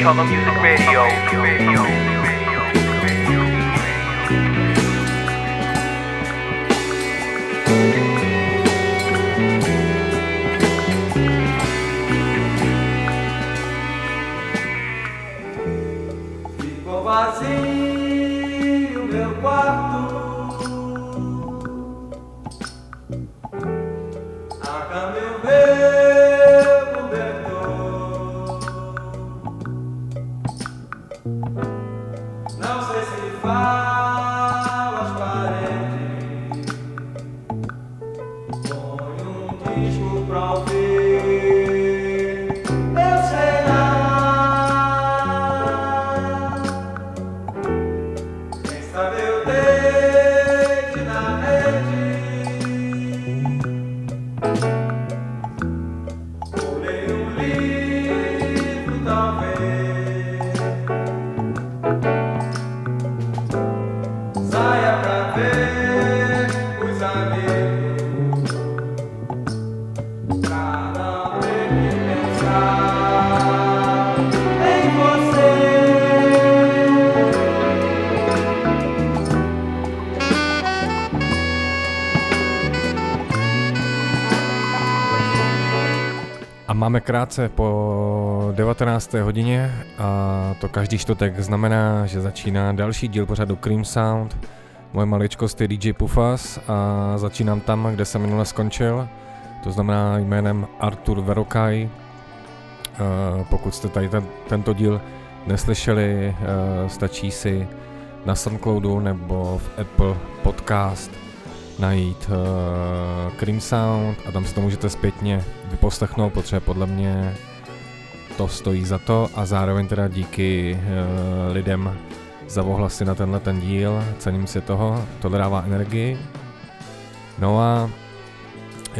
Color Music Radio. Krátce po 19. hodině a to každý čtvrtek znamená, že začíná další díl pořadu Cream Sound. Moje maličkost je DJ Pufas a začínám tam, kde jsem minule skončil, to znamená jménem Artur Verokaj. Pokud jste tady ten, tento díl neslyšeli, stačí si na Soundcloudu nebo v Apple Podcast najít uh, Cream Sound a tam si to můžete zpětně vyposlechnout, protože podle mě to stojí za to a zároveň teda díky uh, lidem za ohlasy na tenhle ten díl, cením si toho, to dává energii. No a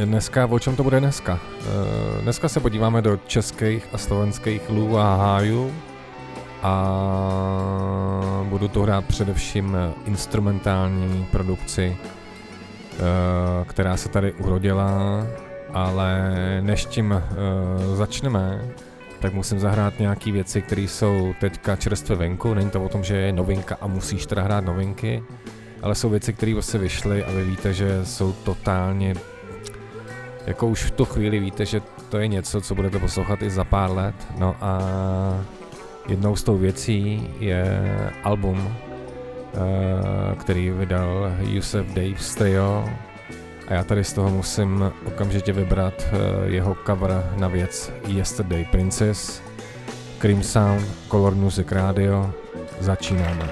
dneska, o čem to bude dneska? Uh, dneska se podíváme do českých a slovenských lů a hájů a budu to hrát především instrumentální produkci která se tady urodila, ale než tím uh, začneme, tak musím zahrát nějaké věci, které jsou teďka čerstvě venku. Není to o tom, že je novinka a musíš teda hrát novinky, ale jsou věci, které vlastně vyšly a vy víte, že jsou totálně jako už v tu chvíli víte, že to je něco, co budete poslouchat i za pár let. No a jednou z tou věcí je album Eh, který vydal Yusef Dave Trio a já tady z toho musím okamžitě vybrat eh, jeho cover na věc Yesterday Princess, Cream Sound, Color Music Radio, začínáme.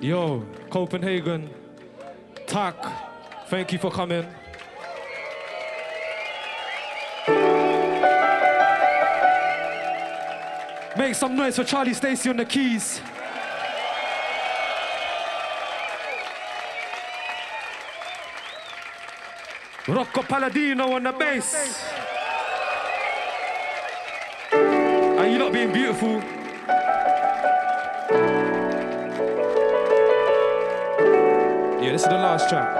Yo, Copenhagen, Tak, thank you for coming. Make some noise for Charlie Stacy on the keys. Rocco Palladino on the bass. Are you not being beautiful? Yeah, this is the last track.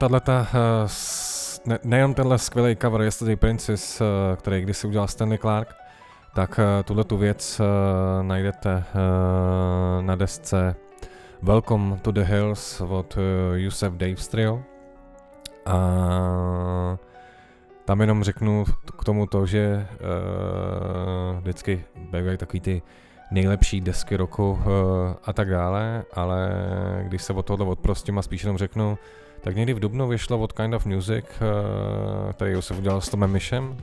Tahle ta, ne, nejen tenhle skvělý cover Yesterday Princess, který kdysi udělal Stanley Clark, tak tuhle tu věc najdete na desce Welcome to the Hills od Yusef Dave Trio. A tam jenom řeknu k tomu to, že vždycky bývají takový ty nejlepší desky roku a tak dále, ale když se od tohoto odprostím a spíš jenom řeknu, tak někdy v Dubnu vyšlo od Kind of Music, uh, který se udělal s Tomem Mishem,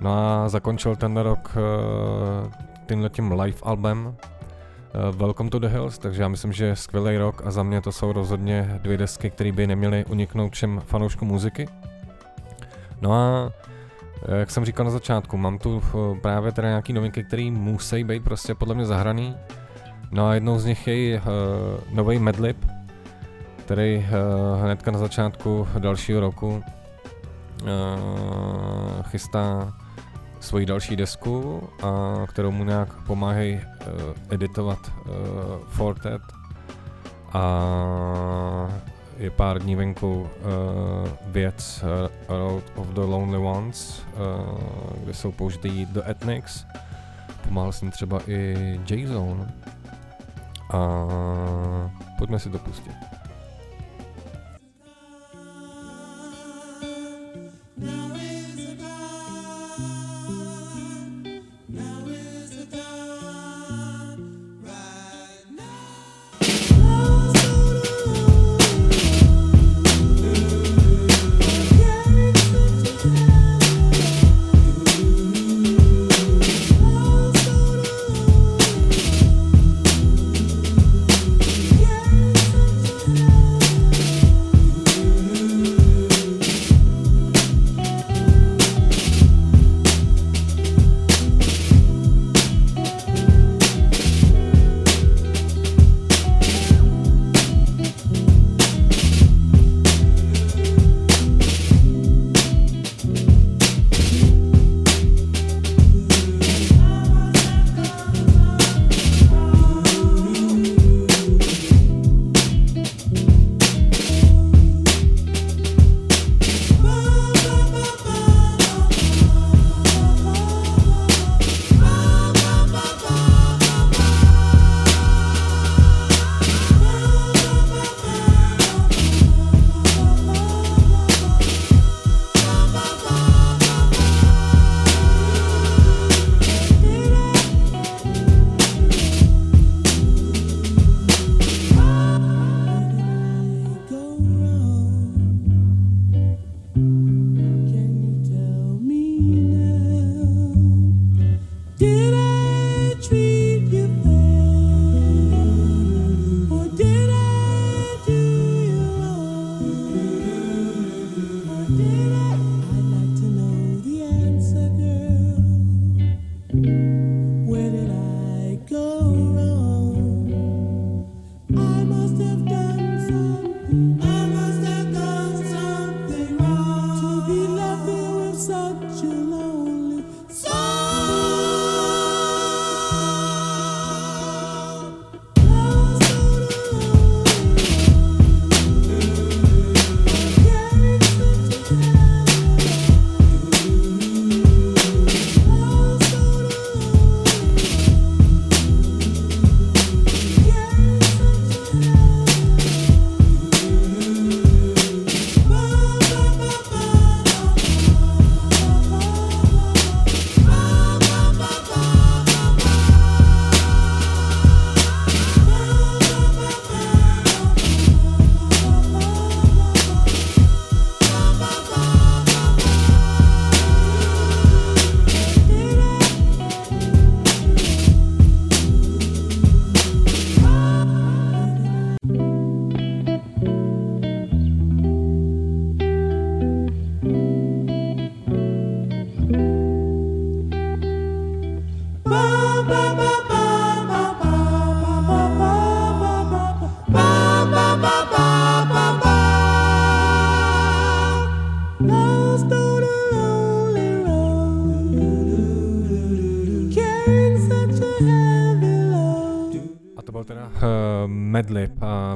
no a zakončil ten rok uh, tímhle tím live album uh, Welcome to the Hills, takže já myslím, že skvělý rok a za mě to jsou rozhodně dvě desky, které by neměly uniknout všem fanouškům muziky. No a eh, jak jsem říkal na začátku, mám tu eh, právě teda nějaký novinky, které musí být prostě podle mě zahraný. No a jednou z nich je uh, nový Medlib, který uh, hnedka na začátku dalšího roku uh, chystá svoji další desku, a kterou mu nějak pomáhají uh, editovat Fortet. A je pár dní venku věc Road of the Lonely Ones, kde jsou použitý The Ethnics. Pomáhal s ním třeba i J-Zone. A pojďme si to pustit. Now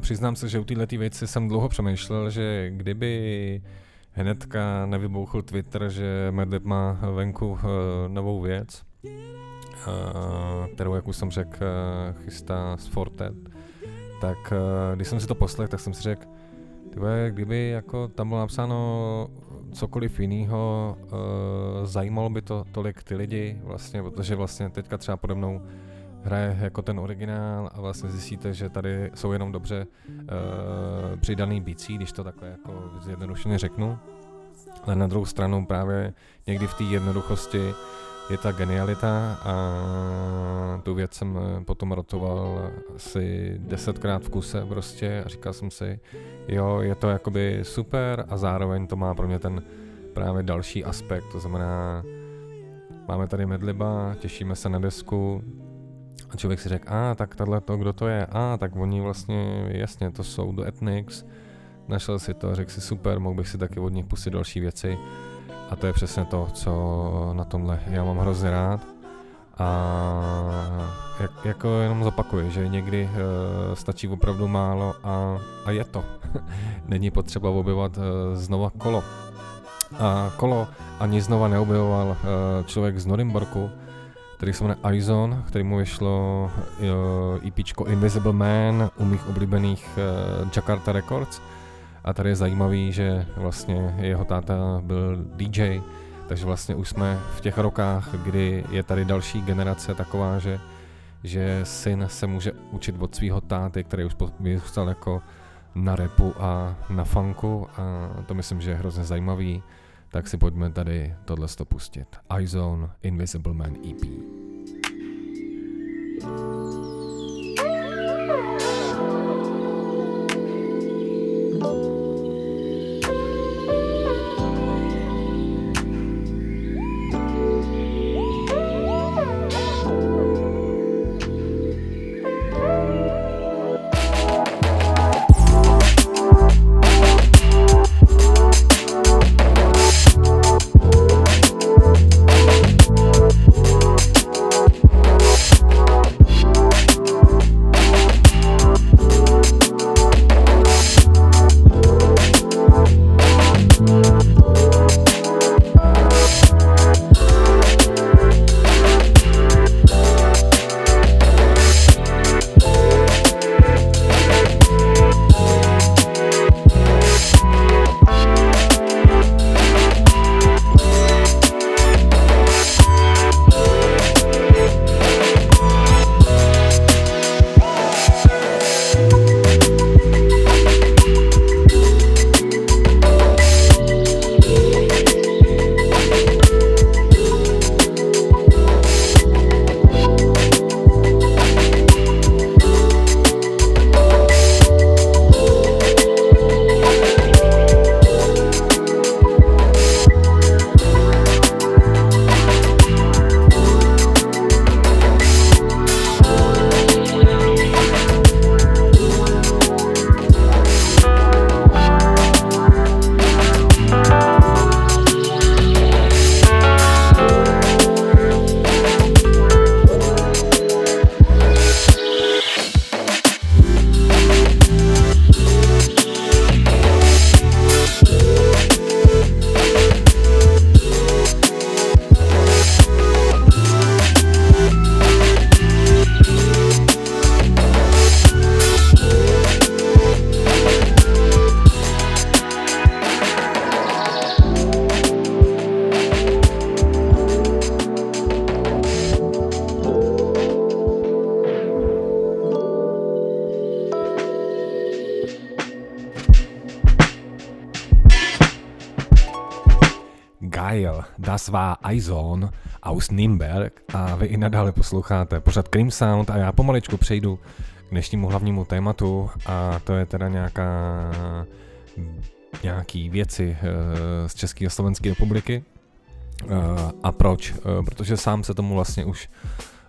přiznám se, že u této věci jsem dlouho přemýšlel, že kdyby hnedka nevybouchl Twitter, že Madlib má venku uh, novou věc, uh, kterou, jak už jsem řekl, uh, chystá s Fortet, tak když jsem si to poslech, tak jsem si řekl, tyhle, kdyby jako tam bylo napsáno cokoliv jiného, zajímalo by to tolik ty lidi, vlastně, protože vlastně teďka třeba pode mnou hraje jako ten originál a vlastně zjistíte, že tady jsou jenom dobře uh, přidaný bicí, když to takhle jako zjednodušeně řeknu. Ale na druhou stranu právě někdy v té jednoduchosti je ta genialita a tu věc jsem eh, potom rotoval asi desetkrát v kuse prostě a říkal jsem si, jo, je to jakoby super a zároveň to má pro mě ten právě další aspekt, to znamená, máme tady Medliba, těšíme se na desku, člověk si řekl, a tak tohle to, kdo to je, a tak oni vlastně, jasně, to jsou do Ethnix, našel si to, řekl si super, mohl bych si taky od nich pustit další věci a to je přesně to, co na tomhle já mám hrozně rád a jak, jako jenom zopakuju, že někdy uh, stačí opravdu málo a, a je to. Není potřeba objevovat uh, znova kolo. A kolo ani znova neobjevoval uh, člověk z Norimborku, který se jmenuje Aizon, který mu vyšlo uh, Invisible Man u mých oblíbených uh, Jakarta Records. A tady je zajímavý, že vlastně jeho táta byl DJ, takže vlastně už jsme v těch rokách, kdy je tady další generace taková, že, že syn se může učit od svého táty, který už vyrůstal jako na repu a na funku a to myslím, že je hrozně zajímavý tak si pojďme tady tohle pustit. iZone Invisible Man EP. svá iZone aus Nimberg a vy i nadále posloucháte pořad Cream Sound a já pomaličku přejdu k dnešnímu hlavnímu tématu a to je teda nějaká nějaký věci uh, z České a Slovenské republiky. Uh, a proč? Uh, protože sám se tomu vlastně už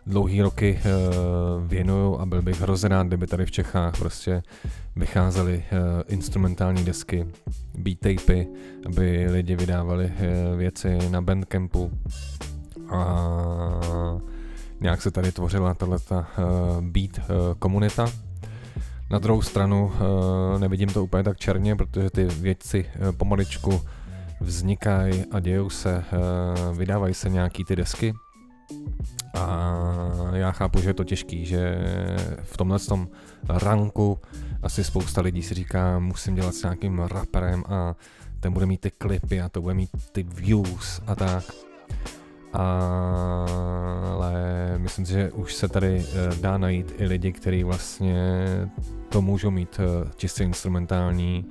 dlouhý roky uh, věnuju a byl bych hrozně rád, kdyby tady v Čechách prostě vycházely uh, instrumentální desky, beat tapy, aby lidi vydávali uh, věci na Bandcampu a nějak se tady tvořila tato beat komunita. Na druhou stranu nevidím to úplně tak černě, protože ty věci pomaličku vznikají a dějou se, vydávají se nějaký ty desky. A já chápu, že je to těžký, že v tomhle tom ranku asi spousta lidí si říká, musím dělat s nějakým raperem a ten bude mít ty klipy a to bude mít ty views a tak. Ale myslím si, že už se tady eh, dá najít i lidi, kteří vlastně to můžou mít eh, čistě instrumentální,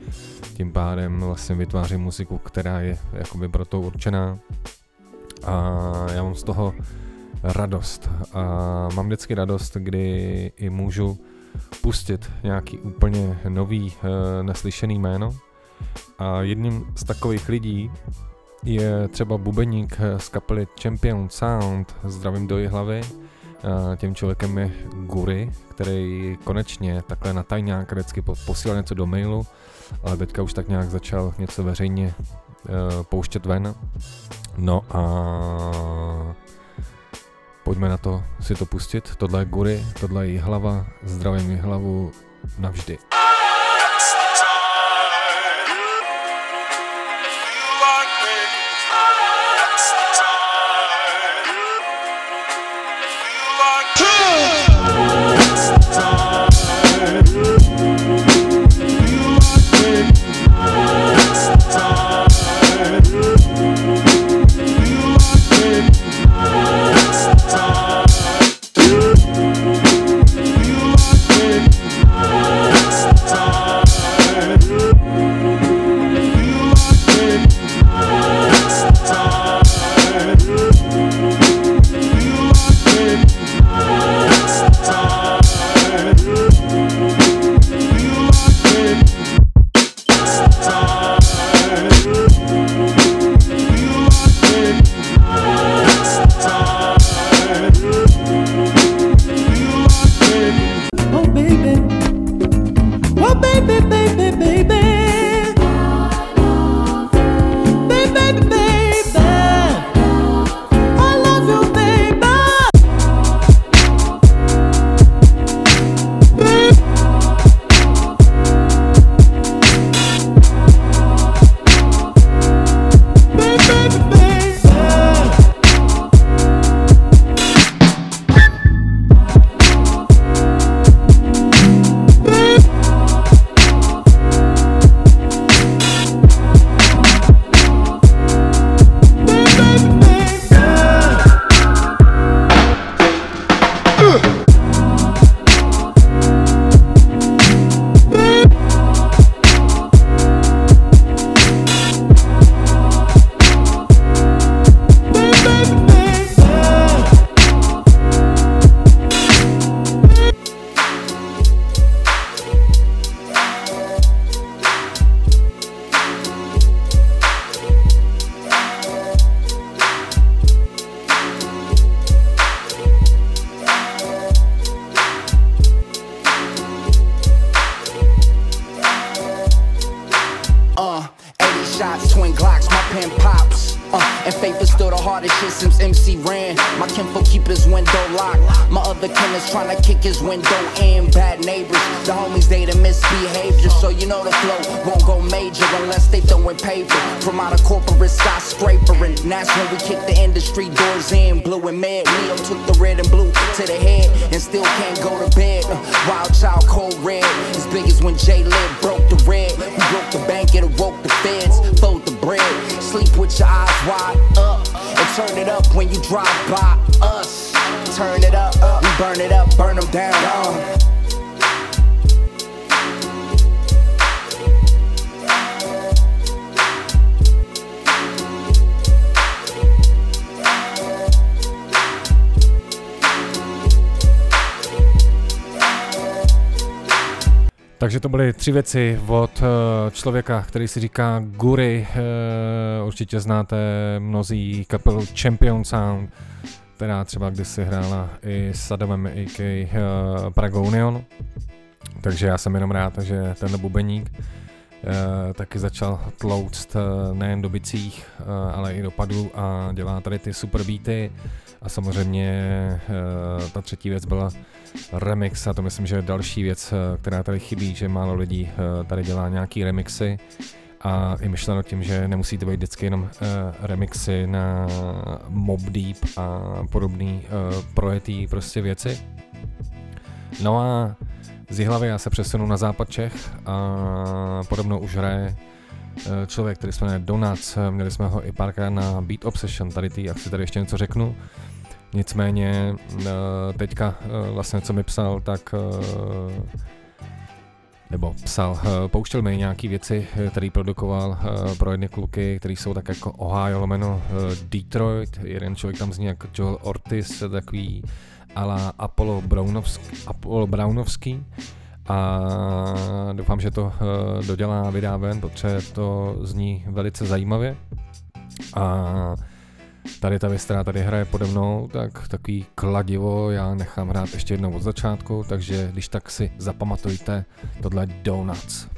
tím pádem vlastně vytváří muziku, která je jakoby pro to určená. A já mám z toho radost. A mám vždycky radost, kdy i můžu pustit nějaký úplně nový, eh, neslyšený jméno. A jedním z takových lidí je třeba bubeník z kapely Champion Sound, zdravím do hlavy. Tím člověkem je Guri, který konečně takhle na tajňák vždycky posílal něco do mailu, ale teďka už tak nějak začal něco veřejně uh, pouštět ven. No a pojďme na to si to pustit. Tohle je Guri, tohle je hlava, zdravím hlavu navždy. Tři věci od eh, člověka, který si říká Guri. Eh, určitě znáte mnozí kapelu Champion Sound, která třeba kdysi hrála i s Adamem a.k. Eh, Praga Union. Takže já jsem jenom rád, že ten bubeník taky začal tlouct nejen do bicích, ale i do padů a dělá tady ty super beaty. A samozřejmě ta třetí věc byla remix a to myslím, že je další věc, eh, která tady chybí, že málo lidí eh, tady dělá nějaký remixy a i myšleno tím, že nemusí to být vždycky jenom uh, remixy na Mob Deep a podobné uh, projetý prostě věci. No a z Jihlavy já se přesunu na západ Čech a podobnou už hraje člověk, který se jmenuje Donuts, měli jsme ho i párkrát na Beat Obsession, tady ty, jak si tady ještě něco řeknu. Nicméně teďka vlastně, co mi psal, tak nebo psal, eh, pouštěl mi nějaký věci, eh, který produkoval eh, pro jedny kluky, který jsou tak jako Ohio lomeno Detroit, jeden člověk tam zní jako Joel Ortiz, takový ala Apollo Brownovský, Apollo Brownovský. A doufám, že to dodělá, vydá ven, protože to zní velice zajímavě. A Tady ta věc, která tady hraje pode mnou, tak takový kladivo já nechám hrát ještě jednou od začátku, takže když tak si zapamatujte, tohle Donuts.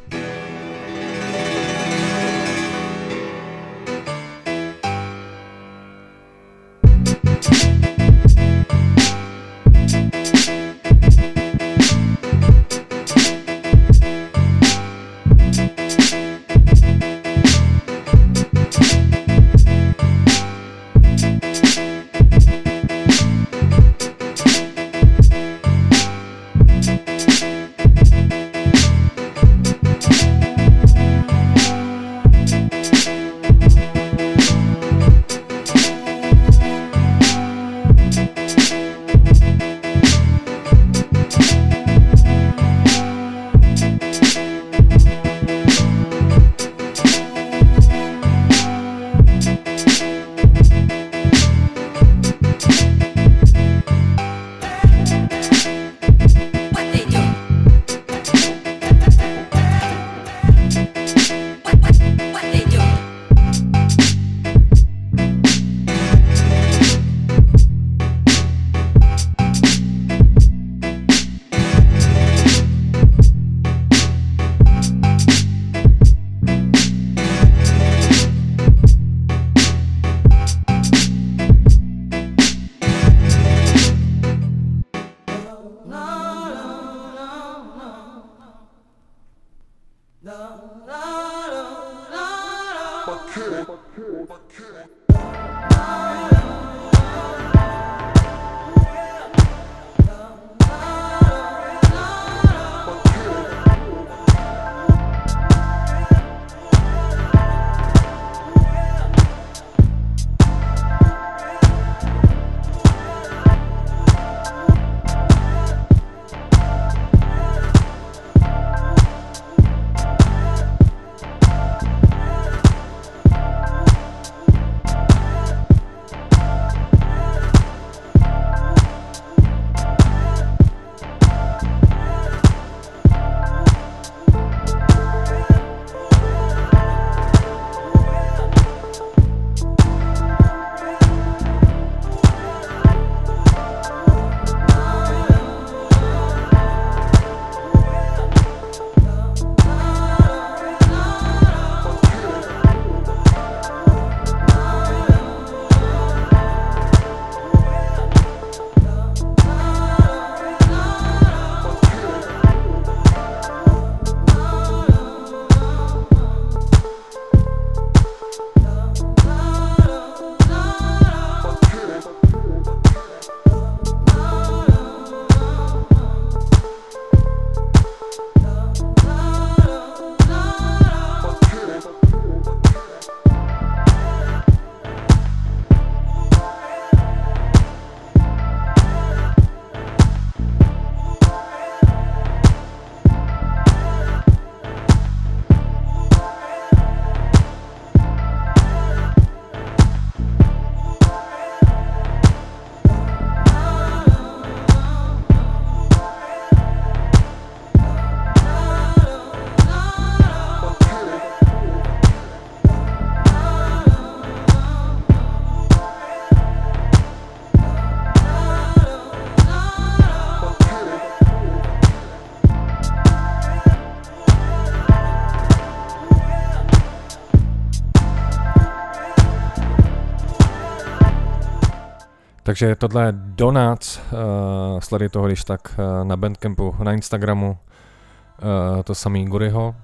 Takže tohle je Donuts, uh, sleduj toho když tak uh, na Bandcampu, na Instagramu, uh, to samý Guryho.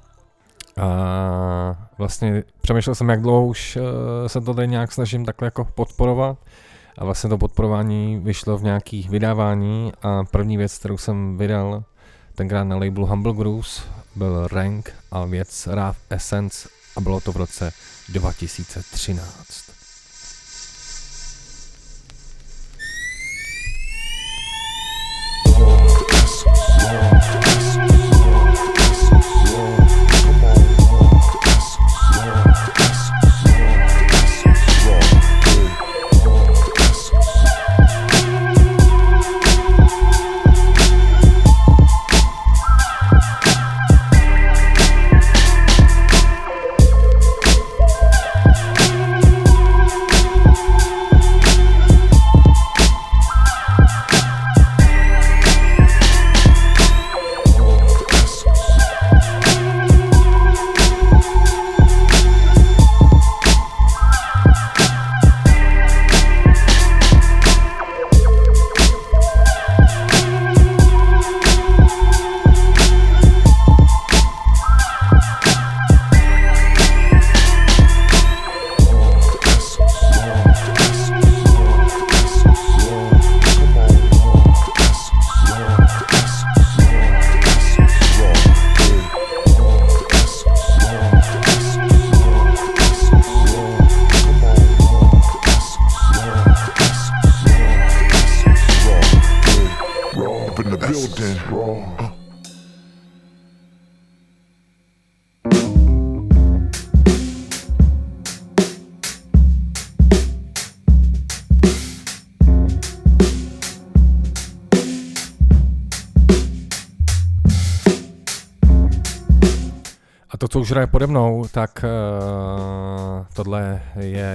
A vlastně přemýšlel jsem, jak dlouho už uh, se to tady nějak snažím takhle jako podporovat. A vlastně to podporování vyšlo v nějakých vydávání a první věc, kterou jsem vydal tenkrát na labelu Humble Grooves, byl Rank a věc Rav Essence a bylo to v roce 2013. up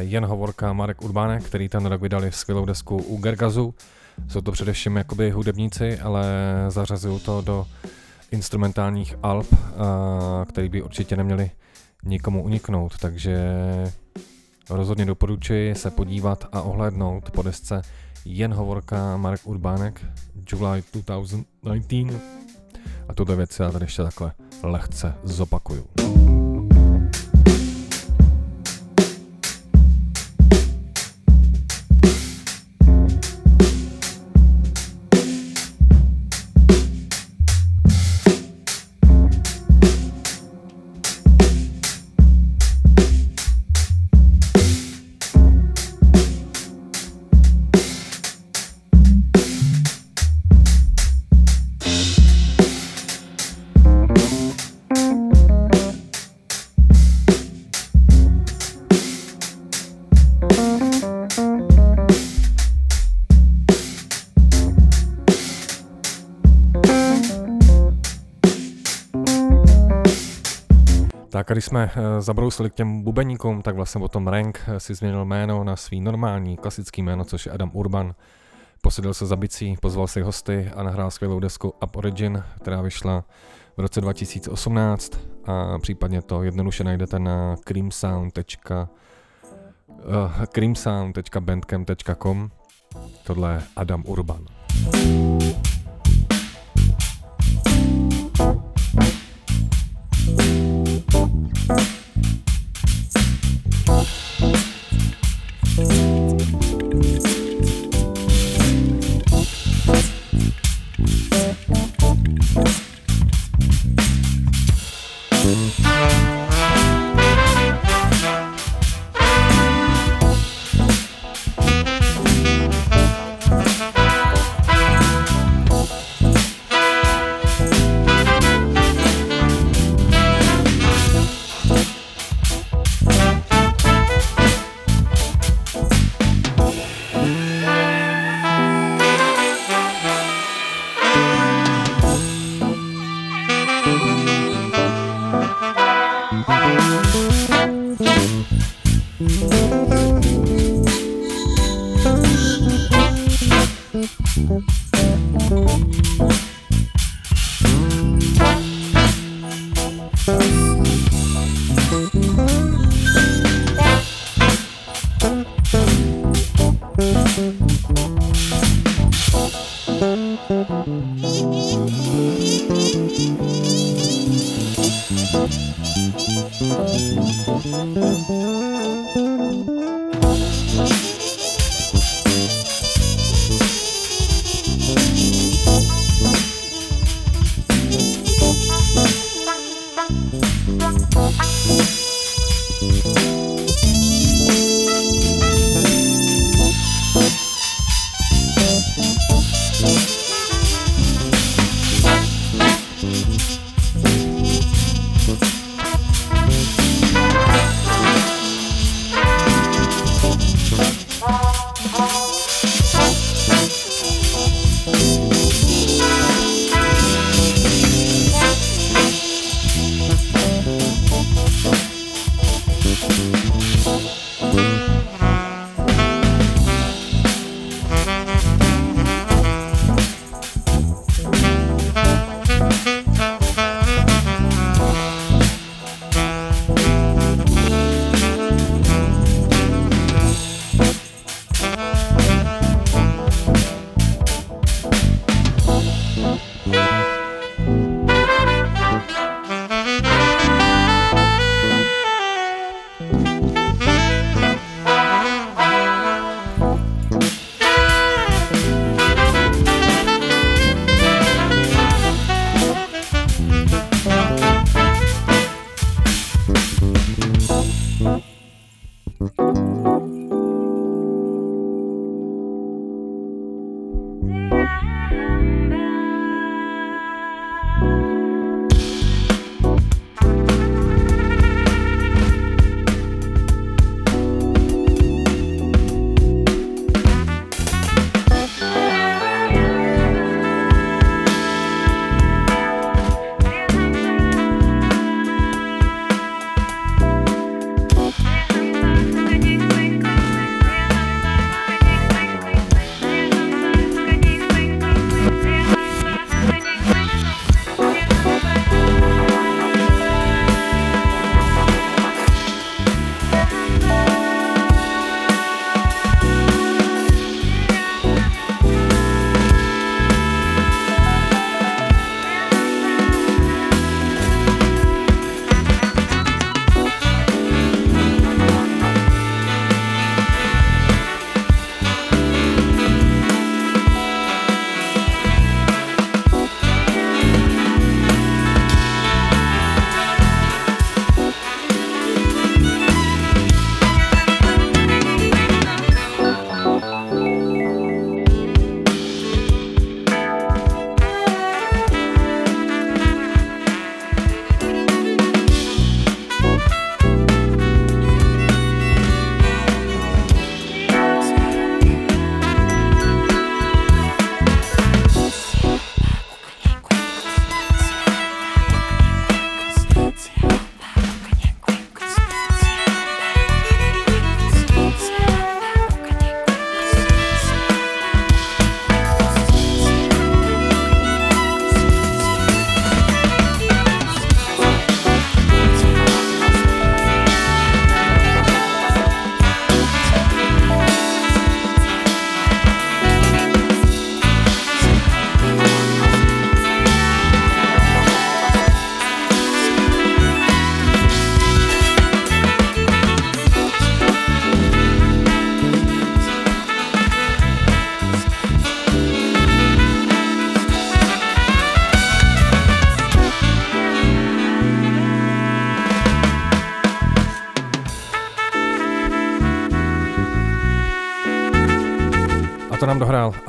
jen hovorka Marek Urbánek, který ten rok vydali skvělou desku u Gergazu. Jsou to především jakoby hudebníci, ale zařazují to do instrumentálních alb, uh, který by určitě neměli nikomu uniknout, takže rozhodně doporučuji se podívat a ohlédnout po desce jen hovorka Marek Urbánek July 2019 a tuto věc já tady ještě takhle lehce zopakuju. Když jsme uh, zabrousili k těm bubeníkům, tak vlastně potom Rank eh, si změnil jméno na svý normální klasický jméno, což je Adam Urban. Posedil se za bicí, pozval si hosty a nahrál skvělou desku Up Origin, která vyšla v roce 2018 a případně to jednoduše najdete na creamsound. Creamsound.bandcamp.com Tohle je Adam Urban. nám dohrál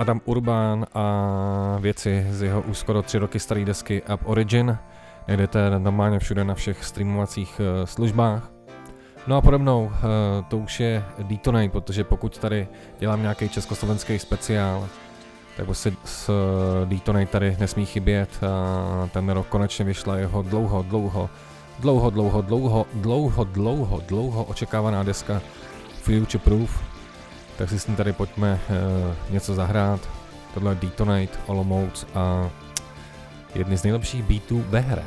Adam Urban a věci z jeho už skoro tři roky staré desky Up Origin. Najdete normálně všude na všech streamovacích uh, službách. No a podobnou, uh, to už je Detonate, protože pokud tady dělám nějaký československý speciál, tak se s Detonate tady nesmí chybět. A ten rok konečně vyšla jeho dlouho, dlouho, dlouho, dlouho, dlouho, dlouho, dlouho, dlouho očekávaná deska Future Proof, tak si s ní tady pojďme uh, něco zahrát. Tohle je Detonate, Olomouc a jedny z nejlepších beatů ve hře.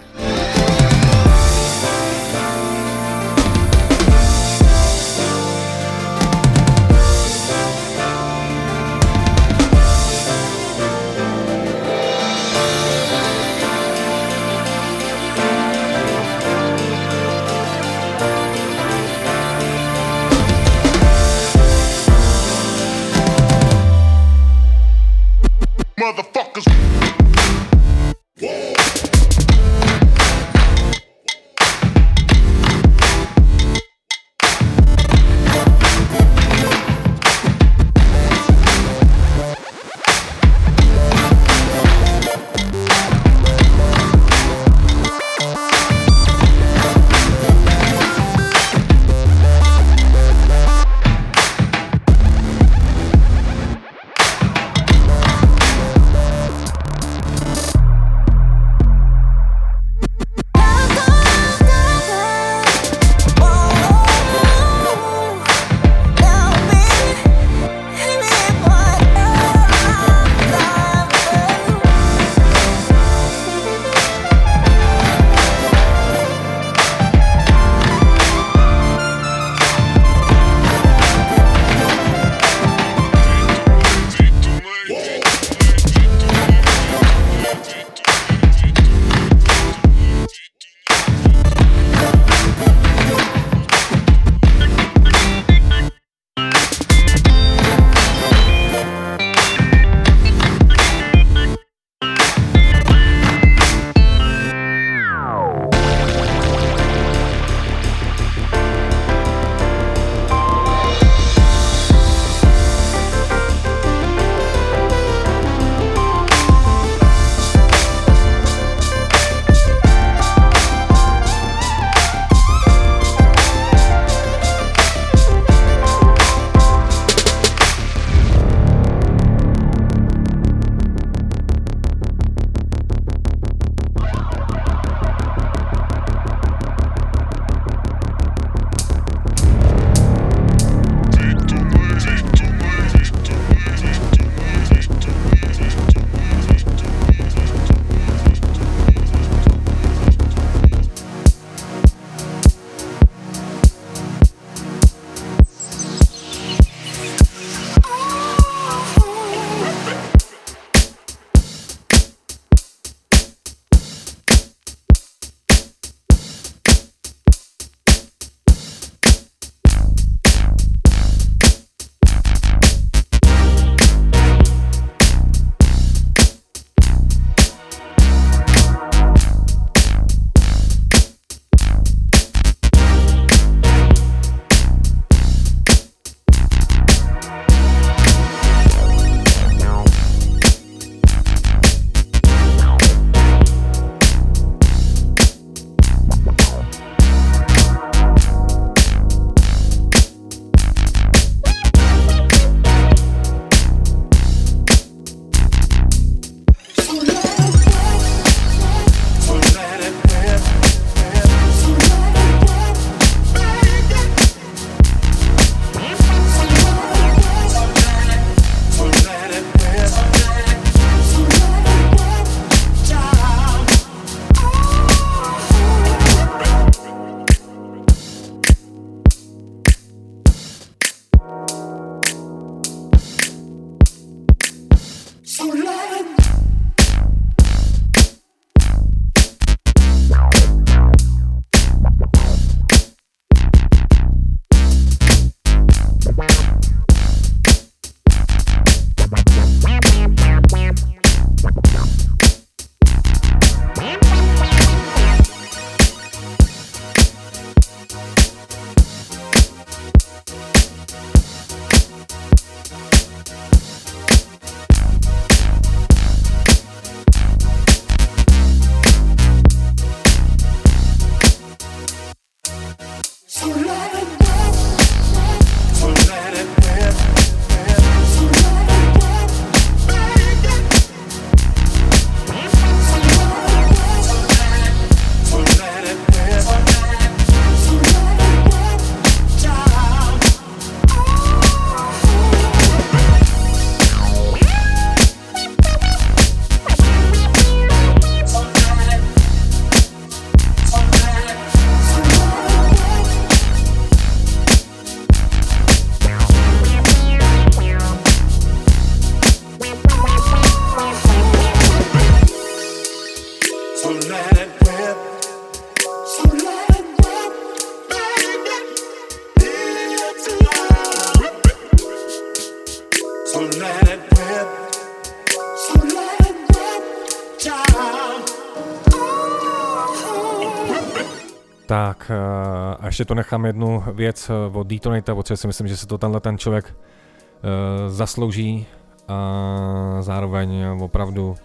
Ještě tu nechám jednu věc eh, od Detonata, protože si myslím, že se to tenhle ten člověk uh, zaslouží a zároveň opravdu uh,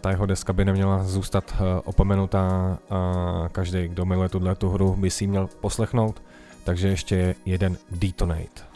ta jeho deska by neměla zůstat uh, opomenutá a každý, kdo miluje tuhle tu hru, by si ji měl poslechnout. Takže ještě jeden Detonate.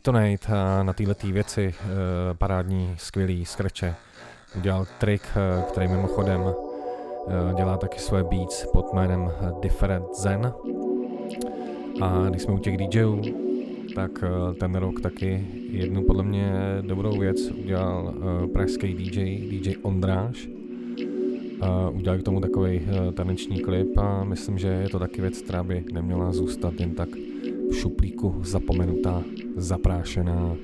Detonate eh, na této věci, eh, parádní, skvělý skreče. Udělal trik, který mimochodem dělá taky své beats pod jménem Different Zen. A když jsme u těch DJů, tak ten rok taky jednu podle mě dobrou věc udělal pražský DJ, DJ Ondráš. Udělal k tomu takový taneční klip a myslím, že je to taky věc, která by neměla zůstat jen tak v šuplíku zapomenutá, zaprášená.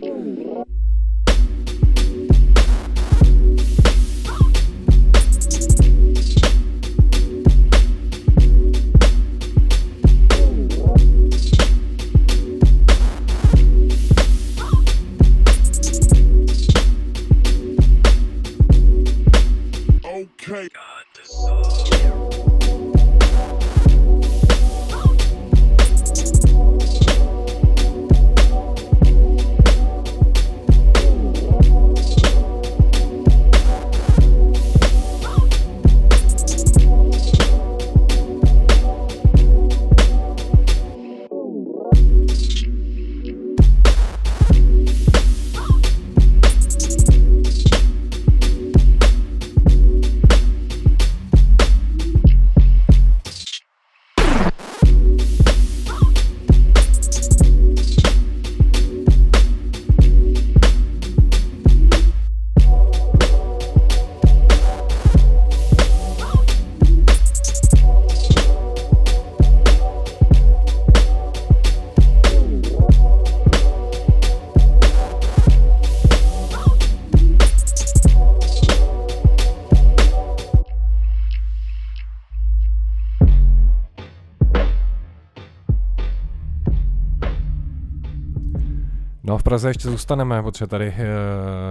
Praze ještě zůstaneme, protože tady uh,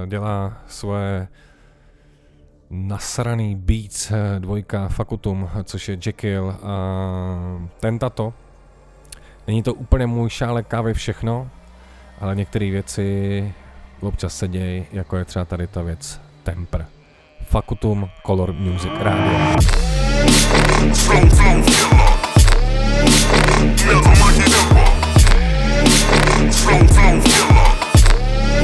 dělá svoje nasraný Beats uh, dvojka Fakutum, což je Jekyll a ten tato. Není to úplně můj šálek kávy všechno, ale některé věci občas se dějí, jako je třeba tady ta věc Temper. Fakutum Color Music Radio. Slow. Slow killer.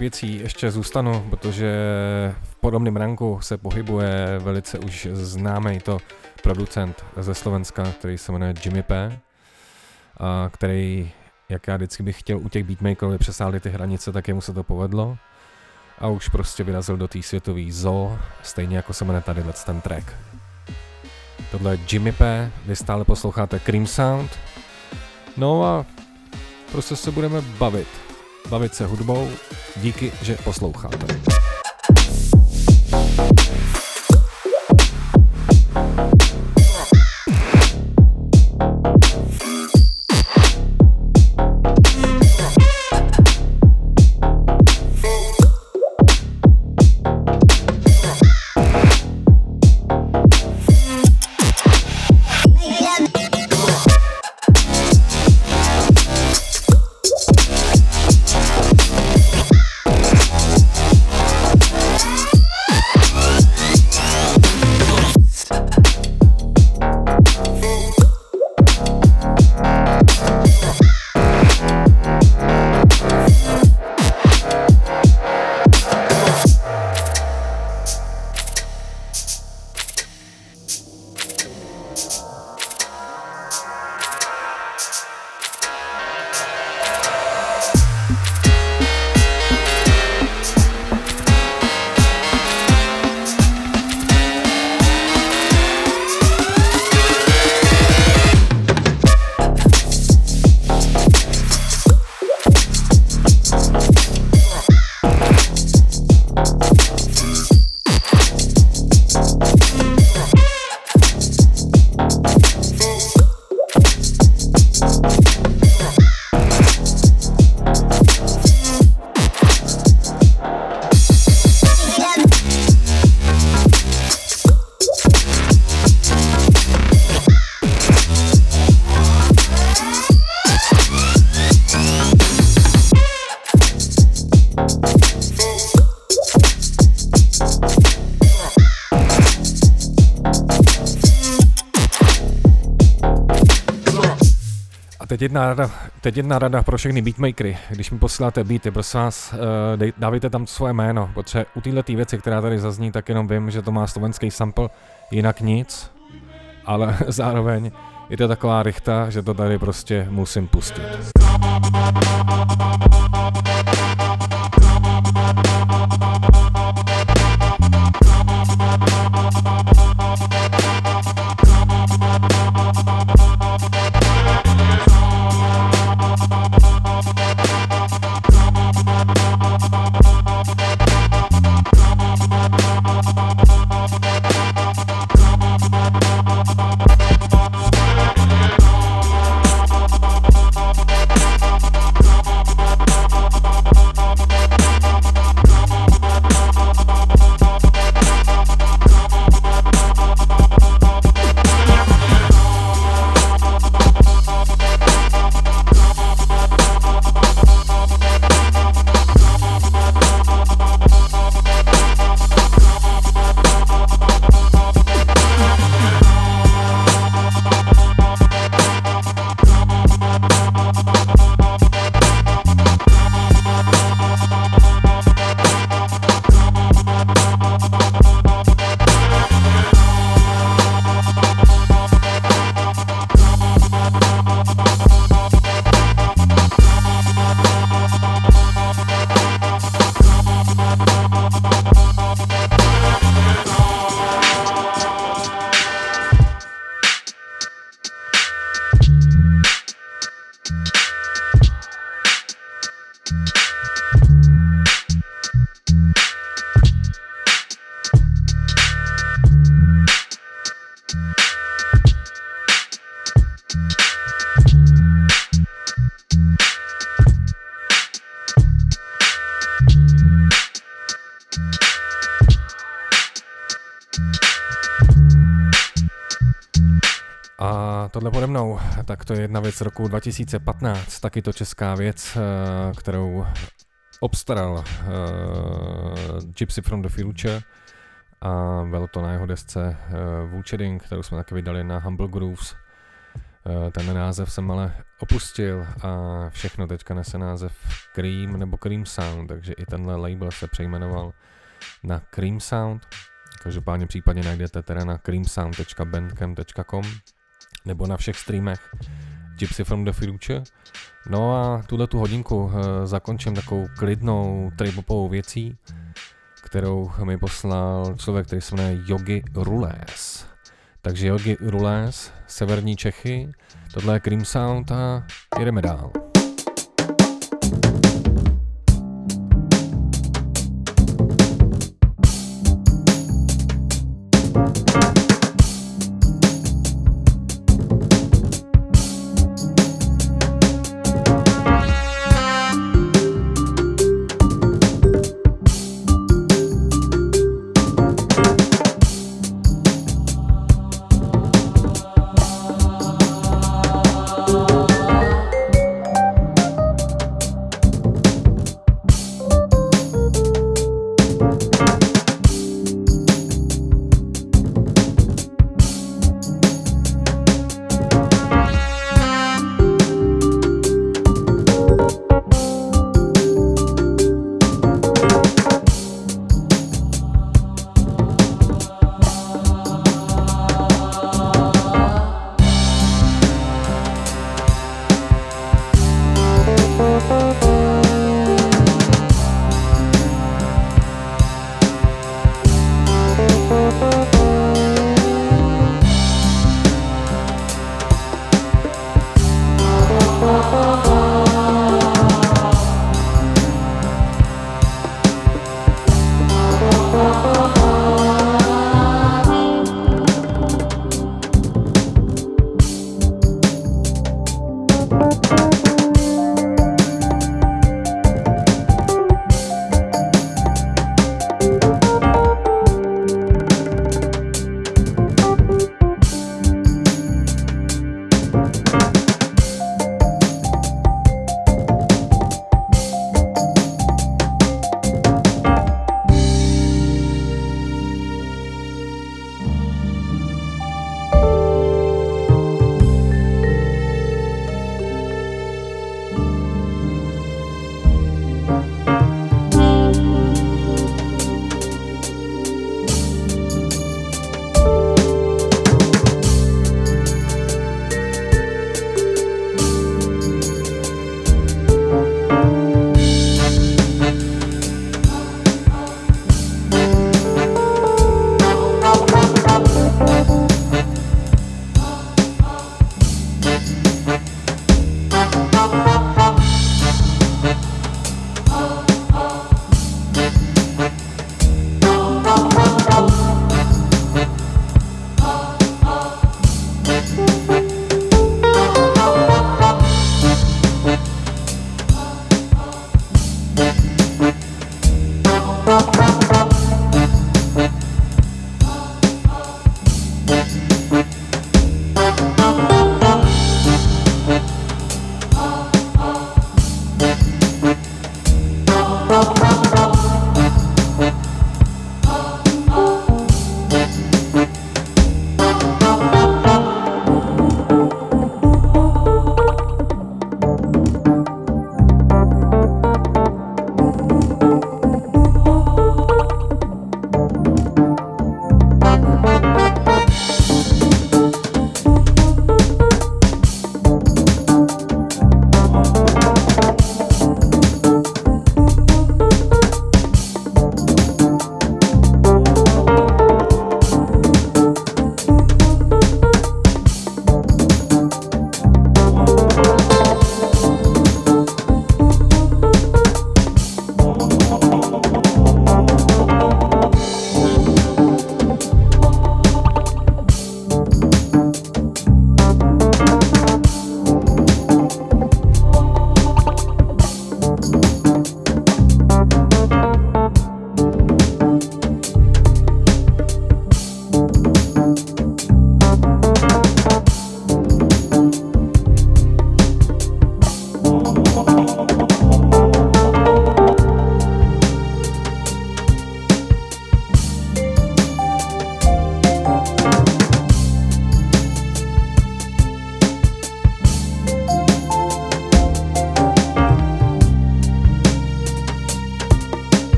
věcí ještě zůstanu, protože v podobném ranku se pohybuje velice už známý to producent ze Slovenska, který se jmenuje Jimmy P. A který, jak já vždycky bych chtěl u těch beatmakerů přesáhli ty hranice, tak jemu se to povedlo. A už prostě vyrazil do té světové zoo, stejně jako se jmenuje tady ten track. Tohle je Jimmy P, vy stále posloucháte Cream Sound. No a prostě se budeme bavit bavit se hudbou. Díky, že posloucháte. Teď jedna rada, teď jedna rada pro všechny beatmakery. Když mi posíláte beaty, prosím vás, eh, dej, dávejte tam svoje jméno, protože u této věci, která tady zazní, tak jenom vím, že to má slovenský sample, jinak nic, ale zároveň je to taková rychta, že to tady prostě musím pustit. To je jedna věc roku 2015, taky to česká věc, eh, kterou obstaral uh, Gypsy from the Future a bylo to na jeho desce uh, Vulturing, kterou jsme taky vydali na Humble Grooves. Uh, ten název jsem ale opustil a všechno teďka nese název Cream nebo Cream Sound, takže i tenhle label se přejmenoval na Cream Sound. Každopádně případně najdete teda na creamsound.bandcamp.com nebo na všech streamech Gypsy from the Future. No a tuhle tu hodinku uh, zakončím takovou klidnou tribopovou věcí, kterou mi poslal člověk, který se jmenuje Yogi Rules. Takže Yogi Rules, severní Čechy, tohle je Cream Sound a jedeme dál.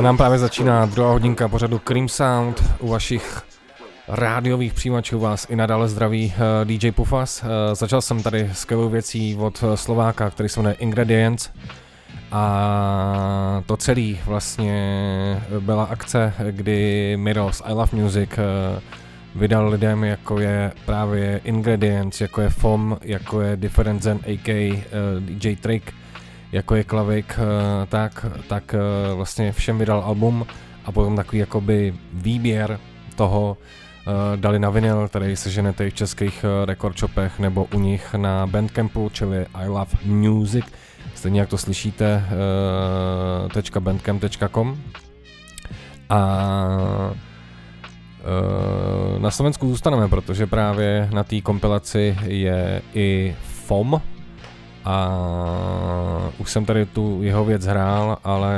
A nám právě začíná druhá hodinka pořadu Cream Sound. U vašich rádiových přijímačů vás i nadále zdraví eh, DJ Pufas. Eh, Začal jsem tady skvělou věcí od eh, Slováka, který se jmenuje Ingredients. A to celý vlastně byla akce, kdy Miros I Love Music vydal lidem, jako je právě Ingredients, jako je FOM, jako je Different Zen AK, DJ Trick, jako je Klavik, eh, tak, tak eh, vlastně všem vydal album a potom takový jakoby výběr toho eh, dali na vinyl, který seženete v českých record shopech nebo u nich na Bandcampu, čili I Love Music, stejně jak to slyšíte, .bandcamp.com a na Slovensku zůstaneme, protože právě na té kompilaci je i FOM a už jsem tady tu jeho věc hrál, ale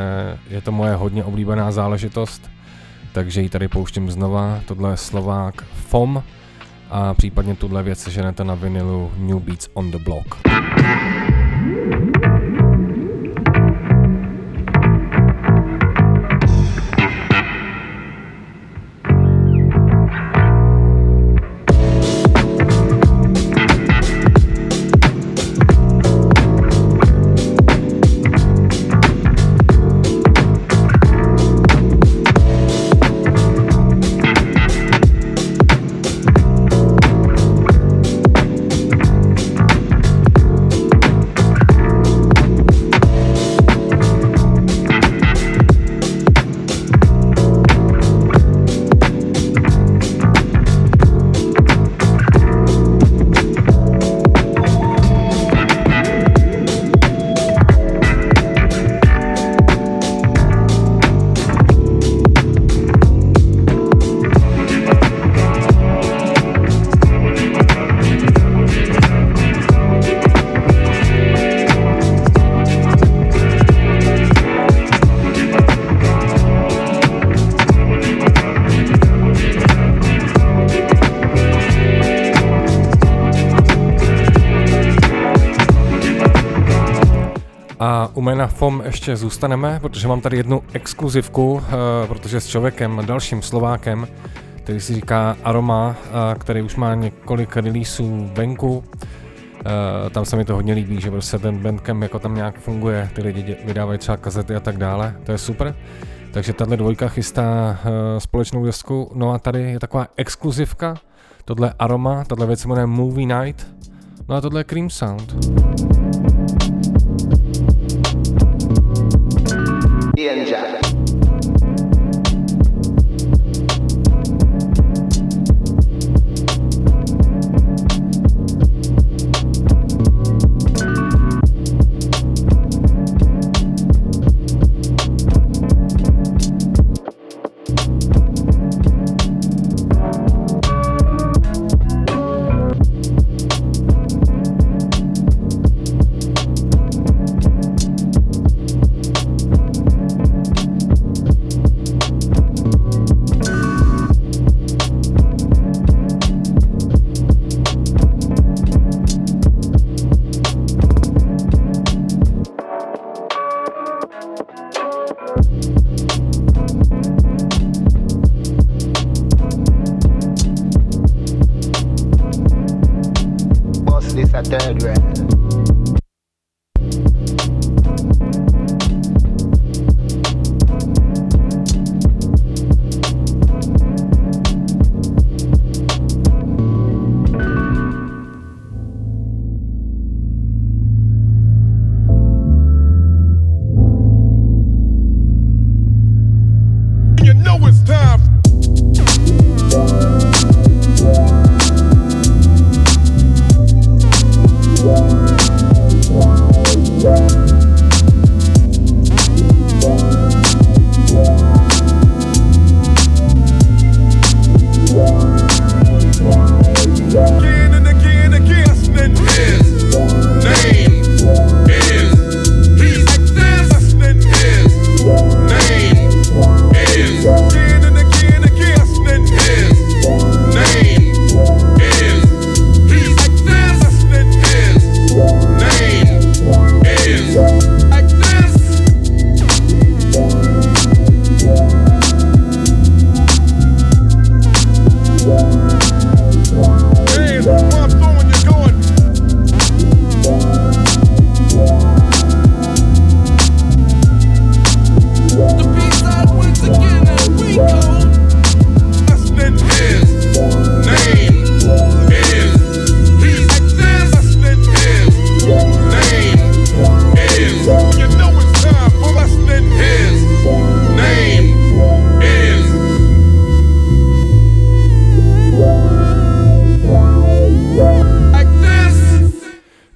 je to moje hodně oblíbená záležitost, takže ji tady pouštím znova. Tohle je Slovák FOM a případně tuhle věc seženete na vinilu New Beats on the Block. Ještě zůstaneme, protože mám tady jednu exkluzivku, eh, protože s člověkem, dalším Slovákem, který si říká Aroma, eh, který už má několik releaseů venku, Uh, tam se mi to hodně líbí, že prostě ten Bandcamp jako tam nějak funguje, ty lidi vydávají třeba kazety a tak dále, to je super. Takže tahle dvojka chystá společnou desku, no a tady je taková exkluzivka, tohle Aroma, tahle věc se jmenuje Movie Night, no a tohle je Cream Sound.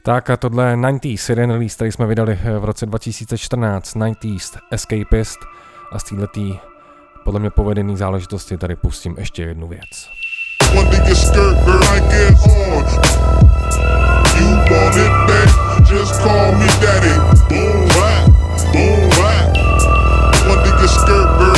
Tak a tohle je 90s, jeden release, který jsme vydali eh, v roce 2014, 90s Escapist. A z této podle mě povedený záležitosti tady pustím ještě jednu věc. One skirt, girl,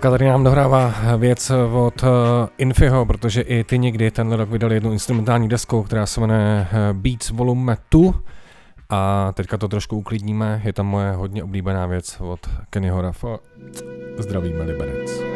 Tak a tady nám dohrává věc od uh, Infiho, protože i ty někdy tenhle rok vydali jednu instrumentální desku, která se jmenuje eh, Beats Volume 2. A teďka to trošku uklidníme, je tam moje hodně oblíbená věc od Kennyho Raffa. Zdravíme Liberec.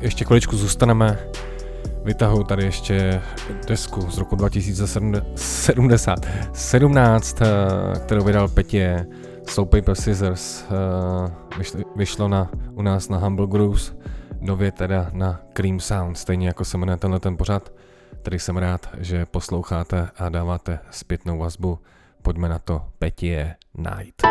Ještě chviličku zůstaneme. Vytahuji tady ještě desku z roku 2017, 17, eh, kterou vydal Petě Soul Paper Scissors. Eh, vyšlo na, u nás na Humble Grooves, nově teda na Cream Sound, stejně jako se jmenuje tenhle ten pořad, který jsem rád, že posloucháte a dáváte zpětnou vazbu. Pojďme na to, Petě Night.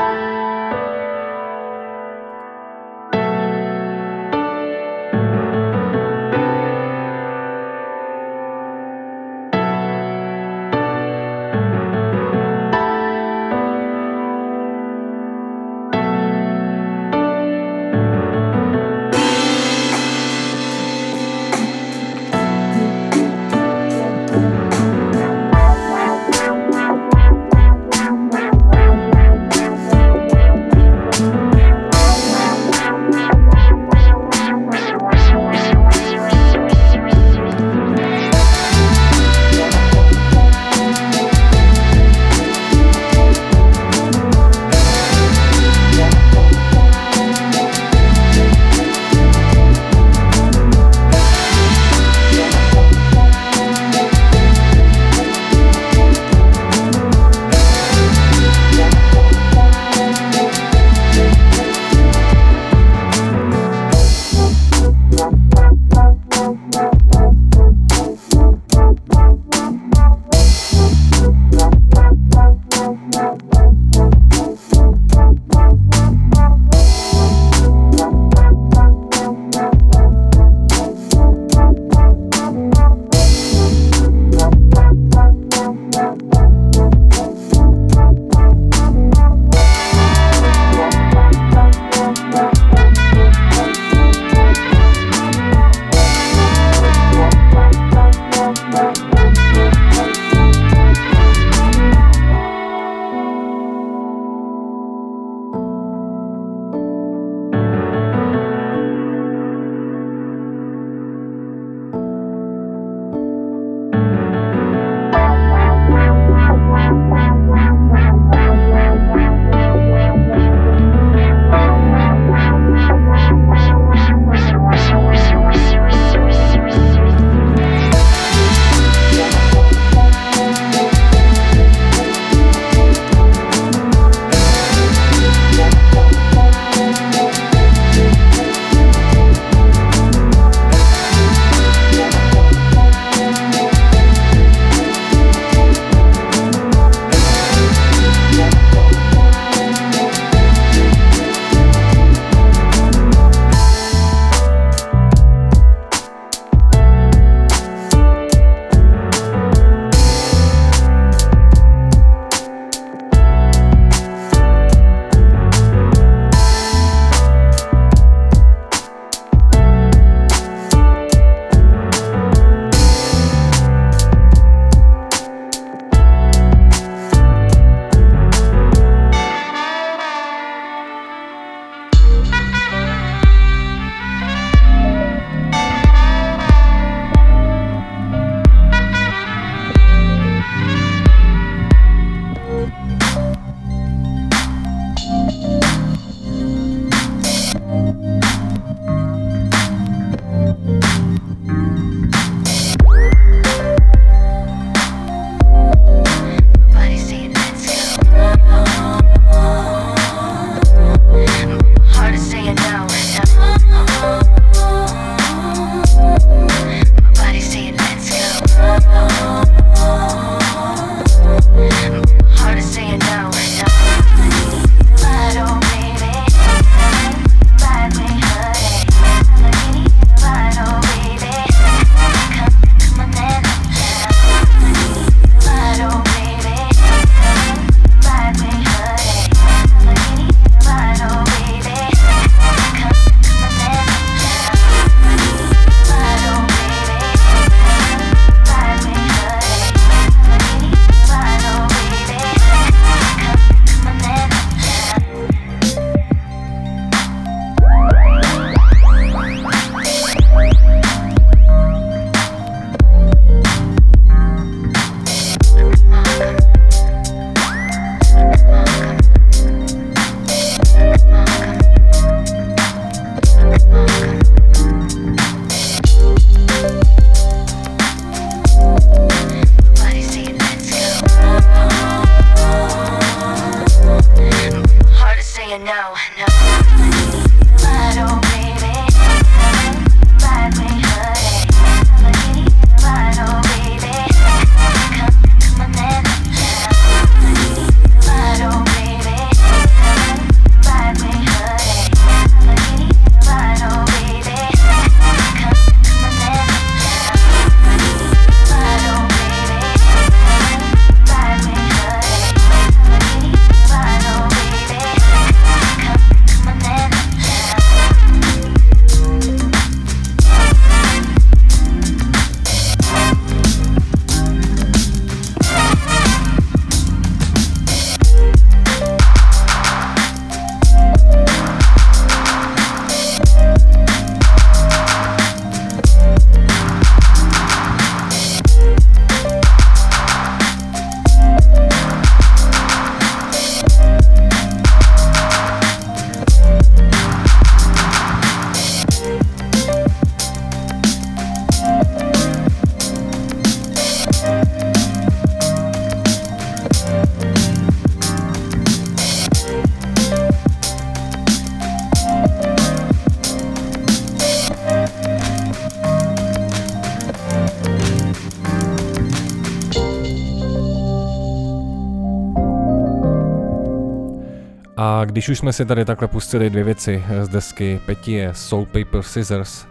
Když už jsme si tady takhle pustili dvě věci z desky Petie Soul Paper Scissors,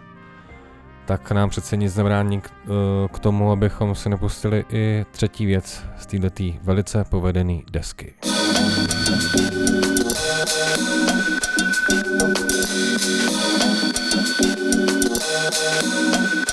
tak nám přece nic nebrání k, eh, k tomu, abychom si nepustili i třetí věc z této velice povedené desky. Thank you.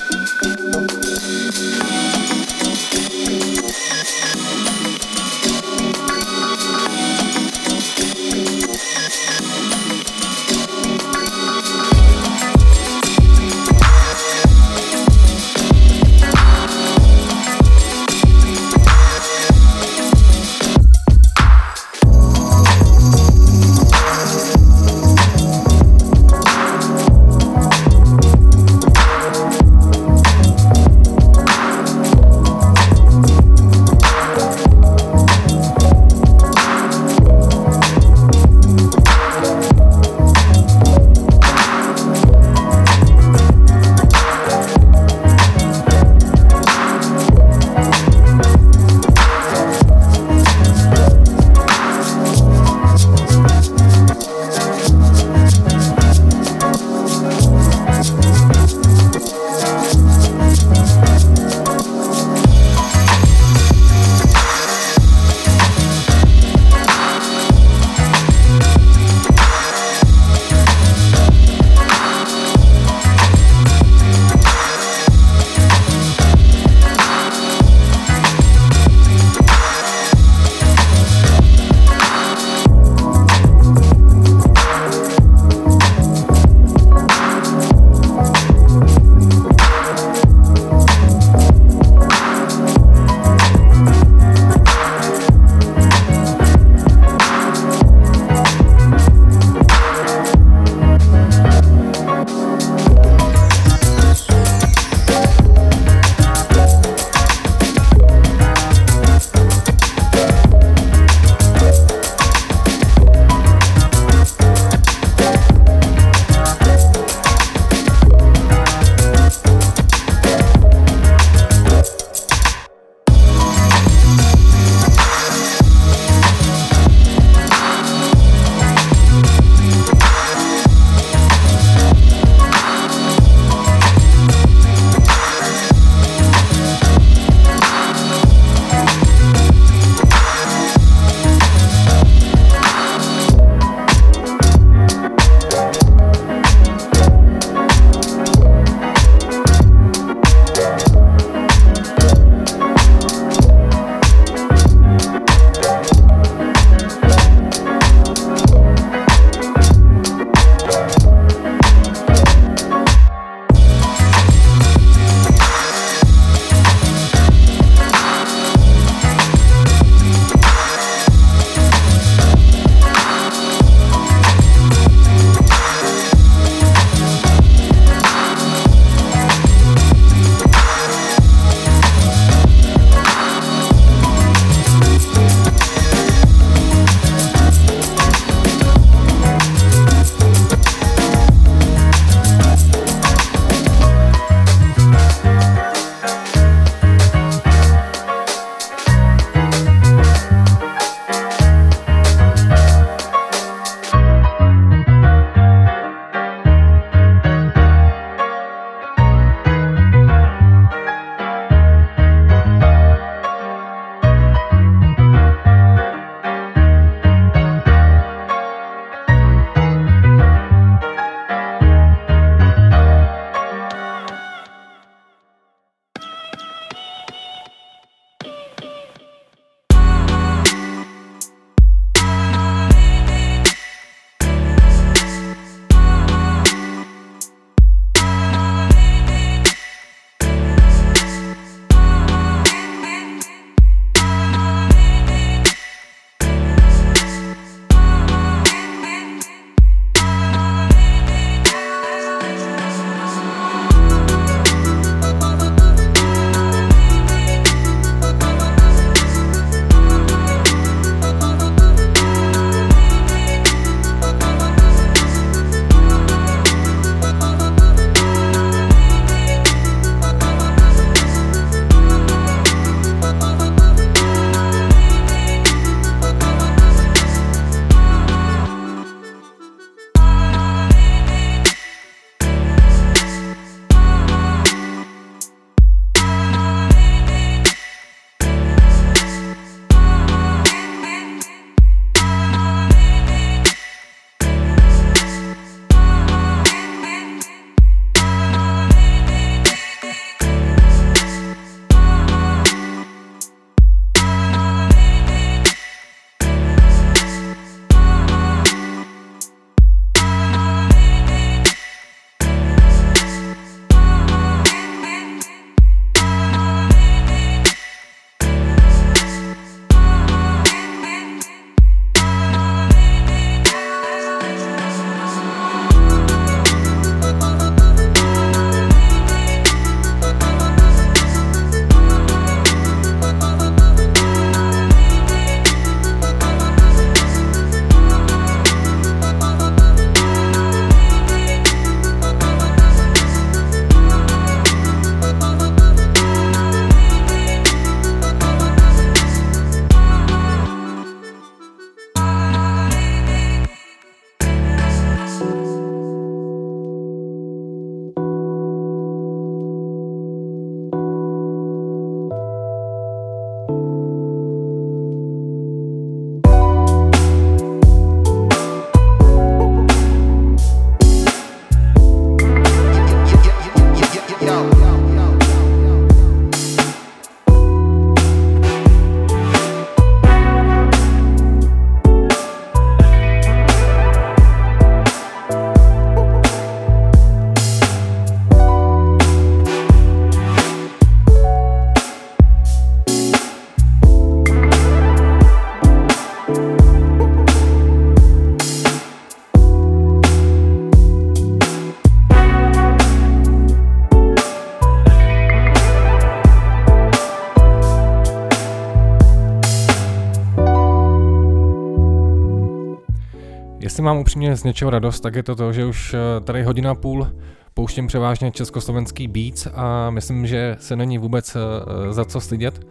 Jestli mám upřímně z něčeho radost, tak je to to, že už eh, tady hodina půl pouštím převážně československý beats a myslím, že se není vůbec eh, za co stydět.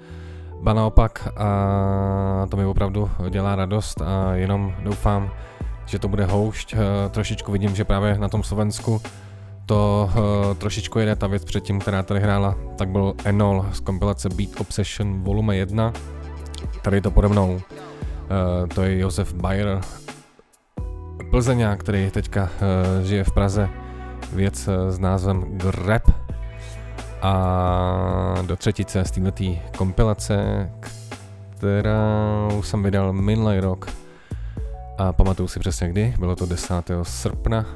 Ba naopak, a to mi opravdu dělá radost a jenom doufám, že to bude houšť. Eh, trošičku vidím, že právě na tom Slovensku to trošičku jede ta věc předtím, která tady hrála, tak byl Enol z kompilace Beat Obsession volume 1. Tady to pode mnou. To je Josef Bayer, Plzeňák, který teďka uh, žije v Praze. Věc uh, s názvem Grab. A do třetice z této kompilace, kterou jsem vydal minulý rok. A pamatuju si přesně kdy, bylo to 10. srpna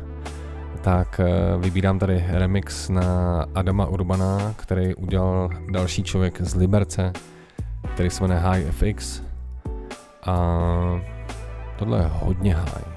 tak eh, vybírám tady remix na Adama Urbana, který udělal další člověk z Liberce, který se jmenuje High FX. A tohle je hodně high.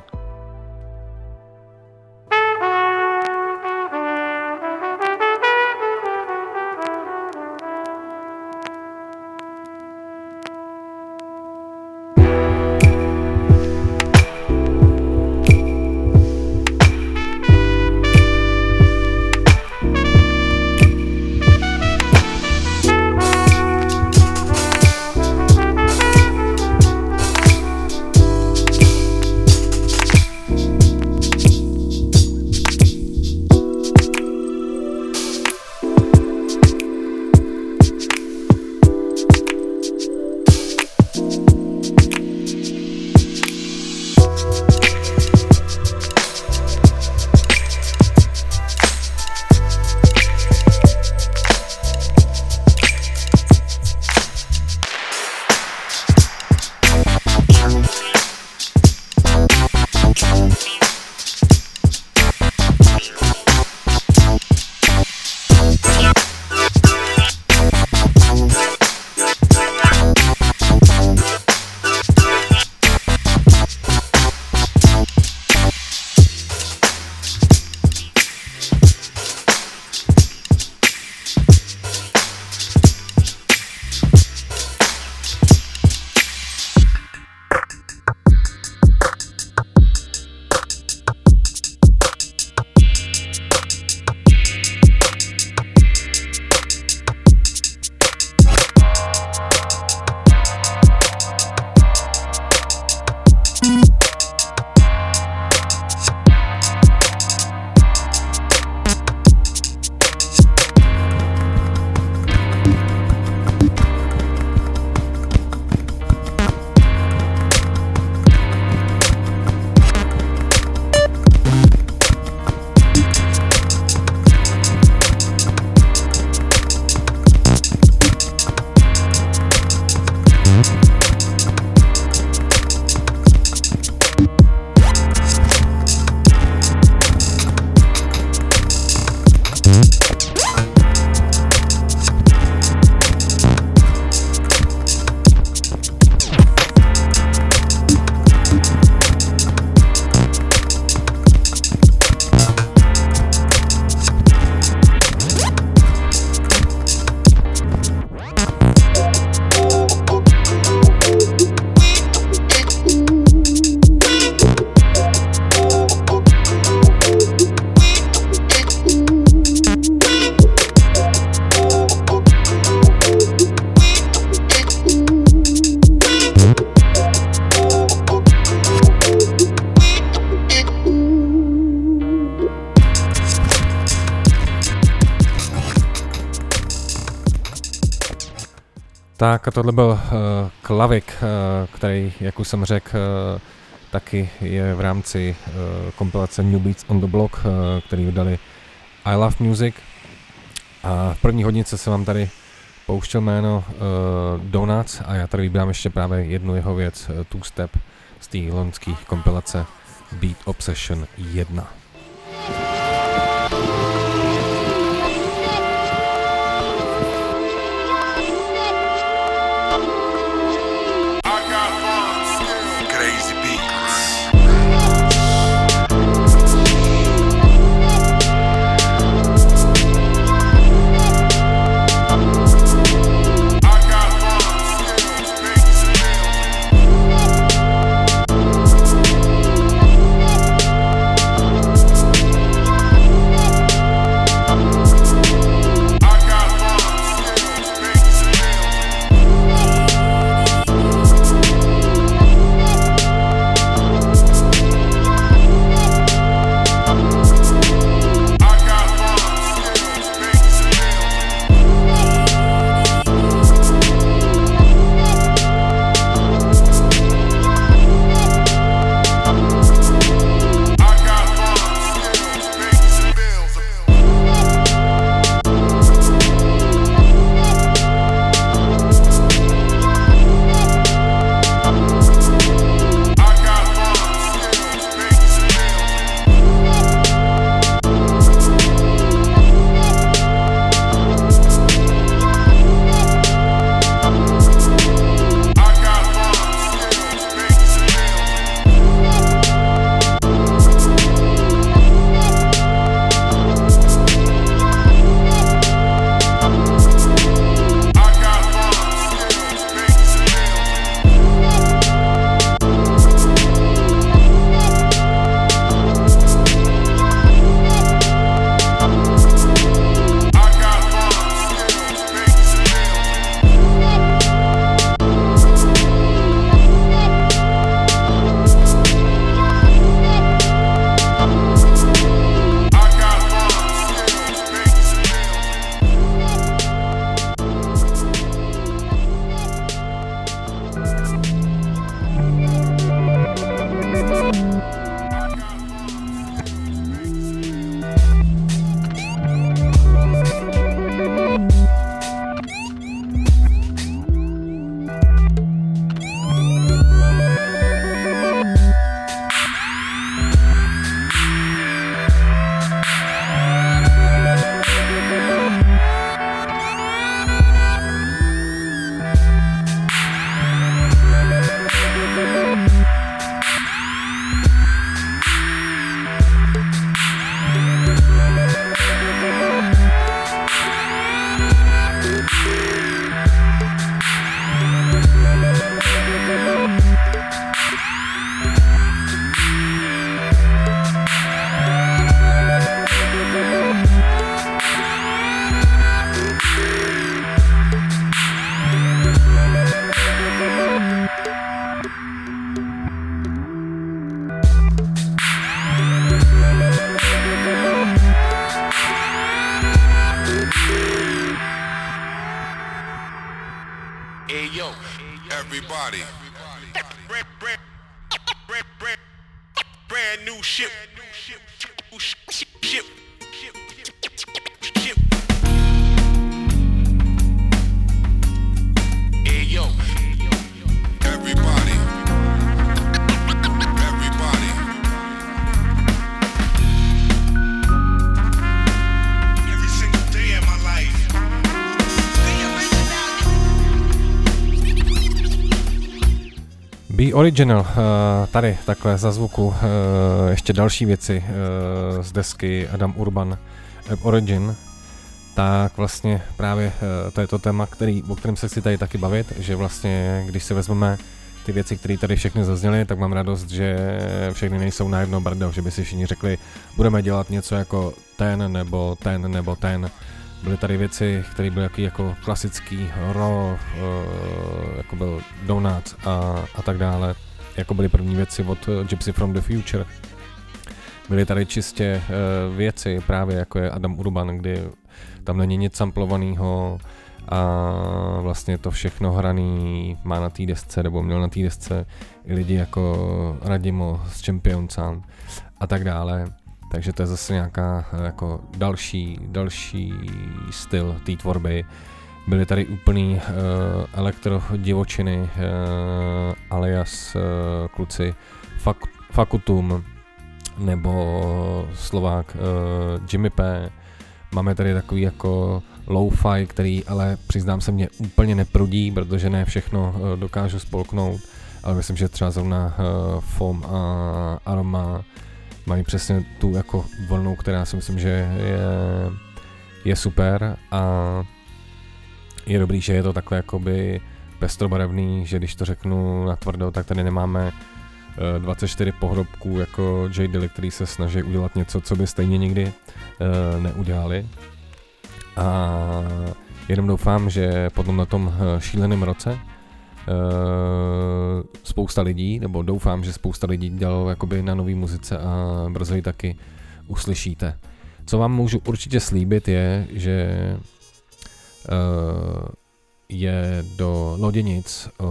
Tak tohle byl uh, Klavik, uh, který, jak už jsem řekl, uh, taky je v rámci uh, kompilace New Beats on the Block, uh, který vydali I Love Music. A v první hodnice se vám tady pouštěl jméno uh, Donuts a já tady vybírám ještě právě jednu jeho věc, uh, Two Step z té loňské kompilace Beat Obsession 1. Be Original, uh, tady takhle za zvuku, uh, ještě další věci uh, z desky Adam Urban Ab Origin, tak vlastně právě to je to téma, který, o kterém se chci tady taky bavit, že vlastně když si vezmeme ty věci, které tady všechny zazněly, tak mám radost, že všechny nejsou na jedno brdo, že by si všichni řekli, budeme dělat něco jako ten, nebo ten, nebo ten. Byly tady věci, které byly jaký jako klasický raw, uh, jako byl Donuts a, a tak dále, jako byly první věci od uh, Gypsy from the Future. Byly tady čistě uh, věci, právě jako je Adam Urban, kdy tam není nic samplovaného a vlastně to všechno hraný má na té desce, nebo měl na té desce i lidi jako Radimo z Champion a tak dále. Takže to je zase nějaká eh, jako další, další styl té tvorby. Byly tady úplný uh, elektro divočiny, uh, alias uh, kluci Fak, Fakutum nebo Slovák uh, Jimmy P. Máme tady takový jako lo-fi, který ale přiznám se mě úplně neprudí, protože ne všechno uh, dokážu spolknout, ale myslím, že třeba zrovna uh, Foam a Aroma mají přesně tu jako vlnu, která si myslím, že je, je super a je dobrý, že je to takhle jakoby pestrobarevný, že když to řeknu natvrdo, tak tady nemáme eh, 24 pohrobků jako J. Dilly, který se snaží udělat něco, co by stejně nikdy eh, neudělali. A jenom doufám, že potom na tom eh, šíleném roce spousta lidí, nebo doufám, že spousta lidí dělalo jakoby na nový muzice a brzo ji taky uslyšíte. Co vám můžu určitě slíbit je, že uh, je do Loděnic uh,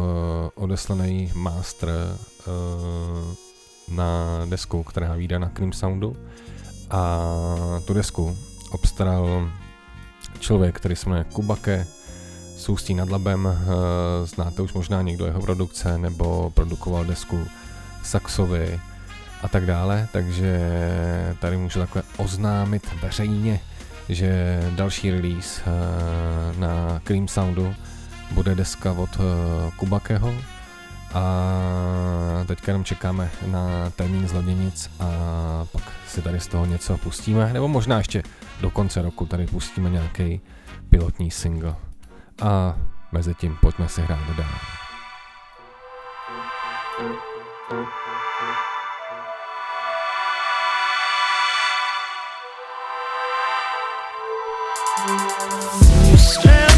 odeslaný master uh, na desku, která vyjde na Cream Soundu a tu desku obstaral člověk, který se jmenuje Kubake, z Ústí nad Labem, eh, znáte už možná někdo jeho produkce, nebo produkoval desku Saxovi a tak dále, takže tady můžu takhle oznámit veřejně, že další release eh, na Cream Soundu bude deska od eh, Kubakeho. A teďka jenom čekáme na termín z Loděnic a pak si tady z toho něco pustíme, nebo možná ještě do konce roku tady pustíme nějaký pilotní single a mezi tím pojďme si hrát dál. Standing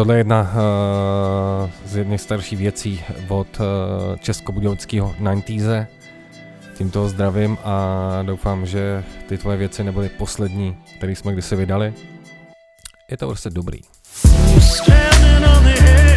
tohle je jedna uh, z jedných starších věcí od uh, českobudějockého 90 Tímto zdravím a doufám, že ty tvoje věci nebyly poslední, které jsme kdysi vydali. Je to prostě dobrý. Standing on the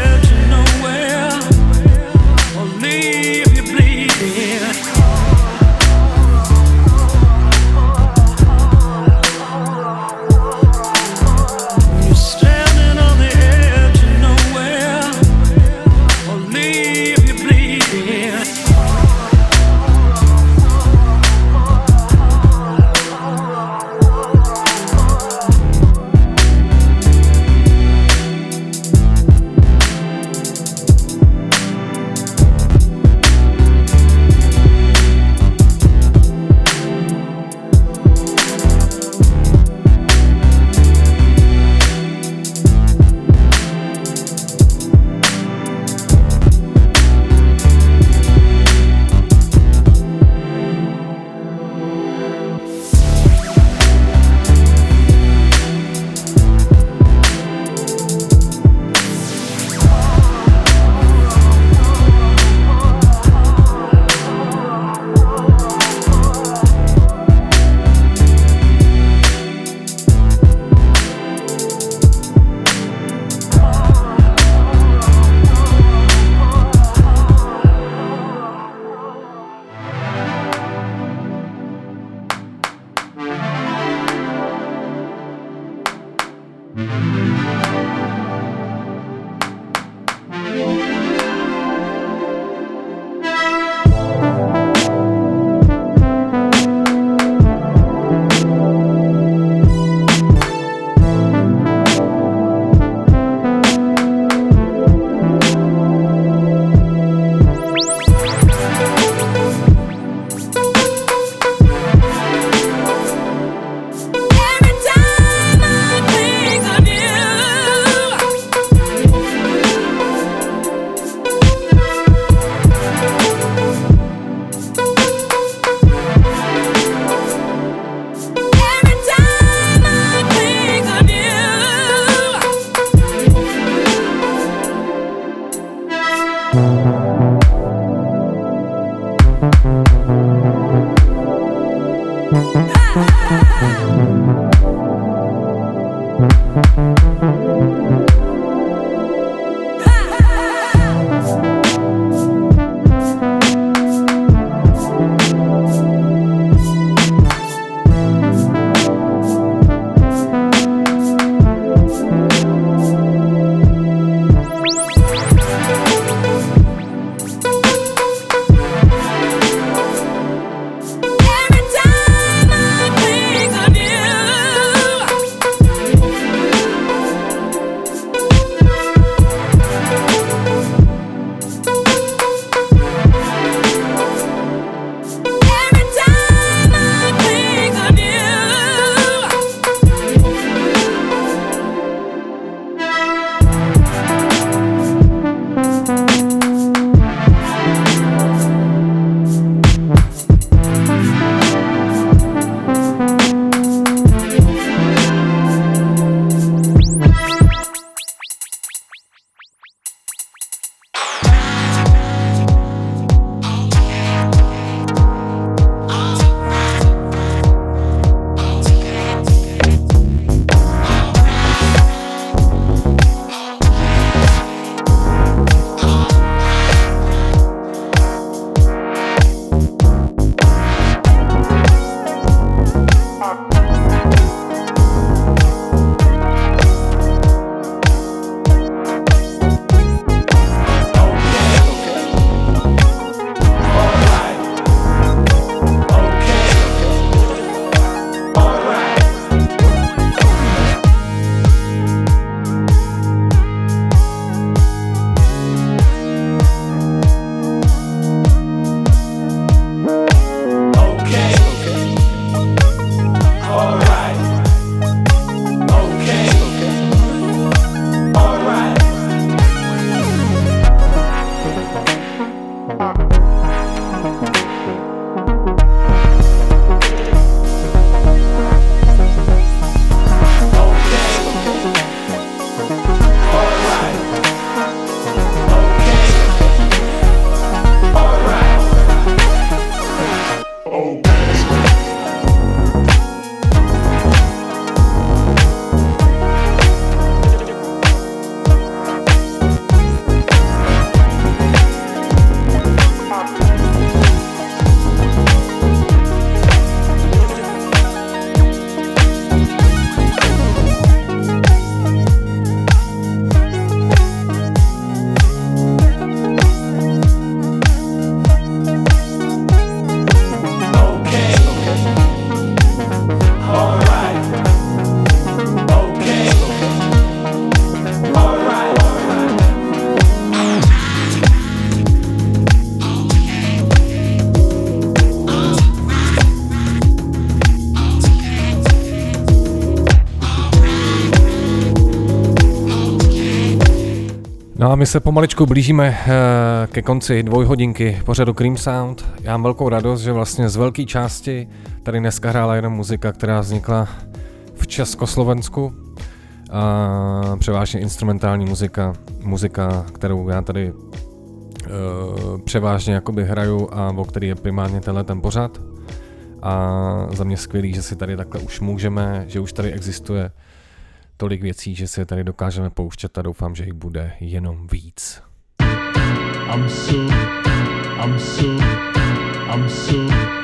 my se pomaličku blížíme eh, ke konci dvojhodinky pořadu Cream Sound. Já mám velkou radost, že vlastně z velké části tady dneska hrála jenom muzika, která vznikla v Československu. A převážně instrumentální muzika, muzika, kterou já tady eh, převážně jakoby hraju a o který je primárně tenhle ten pořad. A za mě skvělý, že si tady takhle už můžeme, že už tady existuje tolik věcí, že si je tady dokážeme pouštět a doufám, že jich bude jenom víc. I'm so, I'm so, I'm so.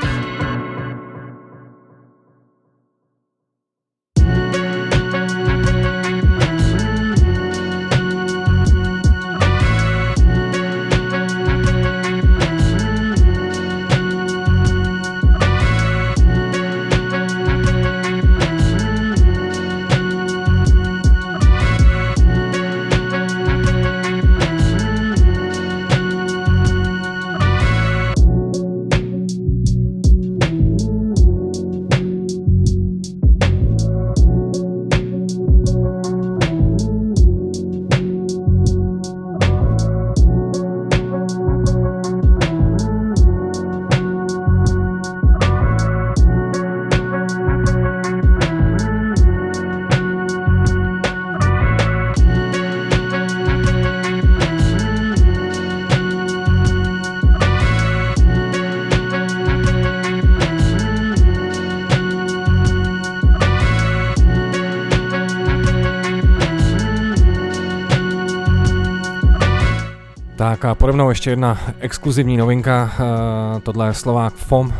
Ještě jedna exkluzivní novinka, uh, tohle je Slovák FOM, uh,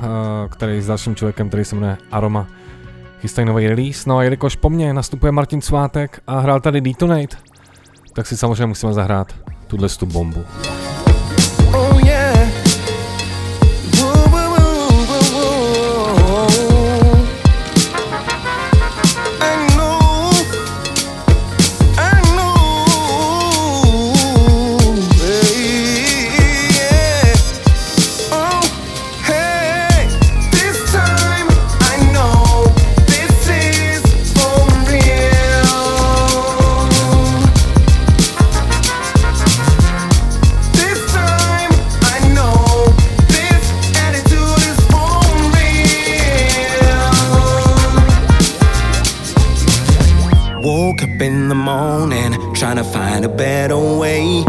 který s dalším člověkem, který se jmenuje Aroma, chystají nový release, no a jelikož po mně nastupuje Martin Svátek a hrál tady Detonate, tak si samozřejmě musíme zahrát tuhle tu bombu. Oh trying to find a better way.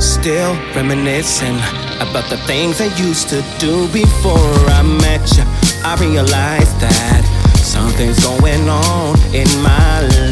Still reminiscing about the things I used to do before I met you. I realized that something's going on in my life.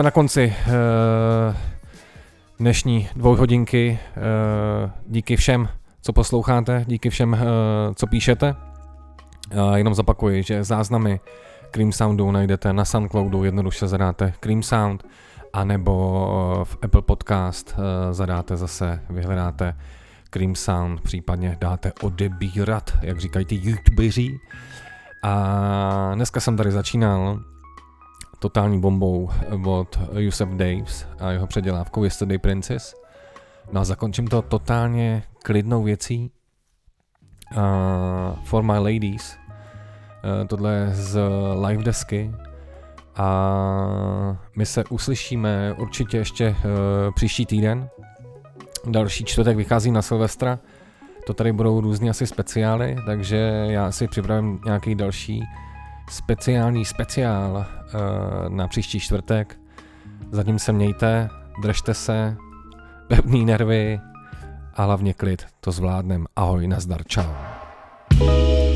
Jsme na konci uh, dnešní dvouhodinky. Uh, díky všem, co posloucháte, díky všem, uh, co píšete. Uh, jenom zapakuji, že záznamy Cream Soundu najdete na Soundcloudu, jednoduše zadáte Cream Sound, anebo v Apple Podcast zadáte zase, vyhledáte Cream Sound, případně dáte odebírat, jak říkají ty youtubeři. A dneska jsem tady začínal totální bombou od Yusef Daves a jeho předělávkou Yesterday Princess. No a zakončím to totálně klidnou věcí. Uh, For My Ladies. Uh, tohle je z live desky. A my se uslyšíme určitě ještě uh, příští týden. Další čtvrtek vychází na Silvestra. To tady budou různý asi speciály, takže já si připravím nějaký další speciální speciál uh, na příští čtvrtek. Zatím se mějte, držte se, pevný nervy a hlavně klid, to zvládnem. Ahoj, nazdar, čau. Yo,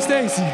Stacy.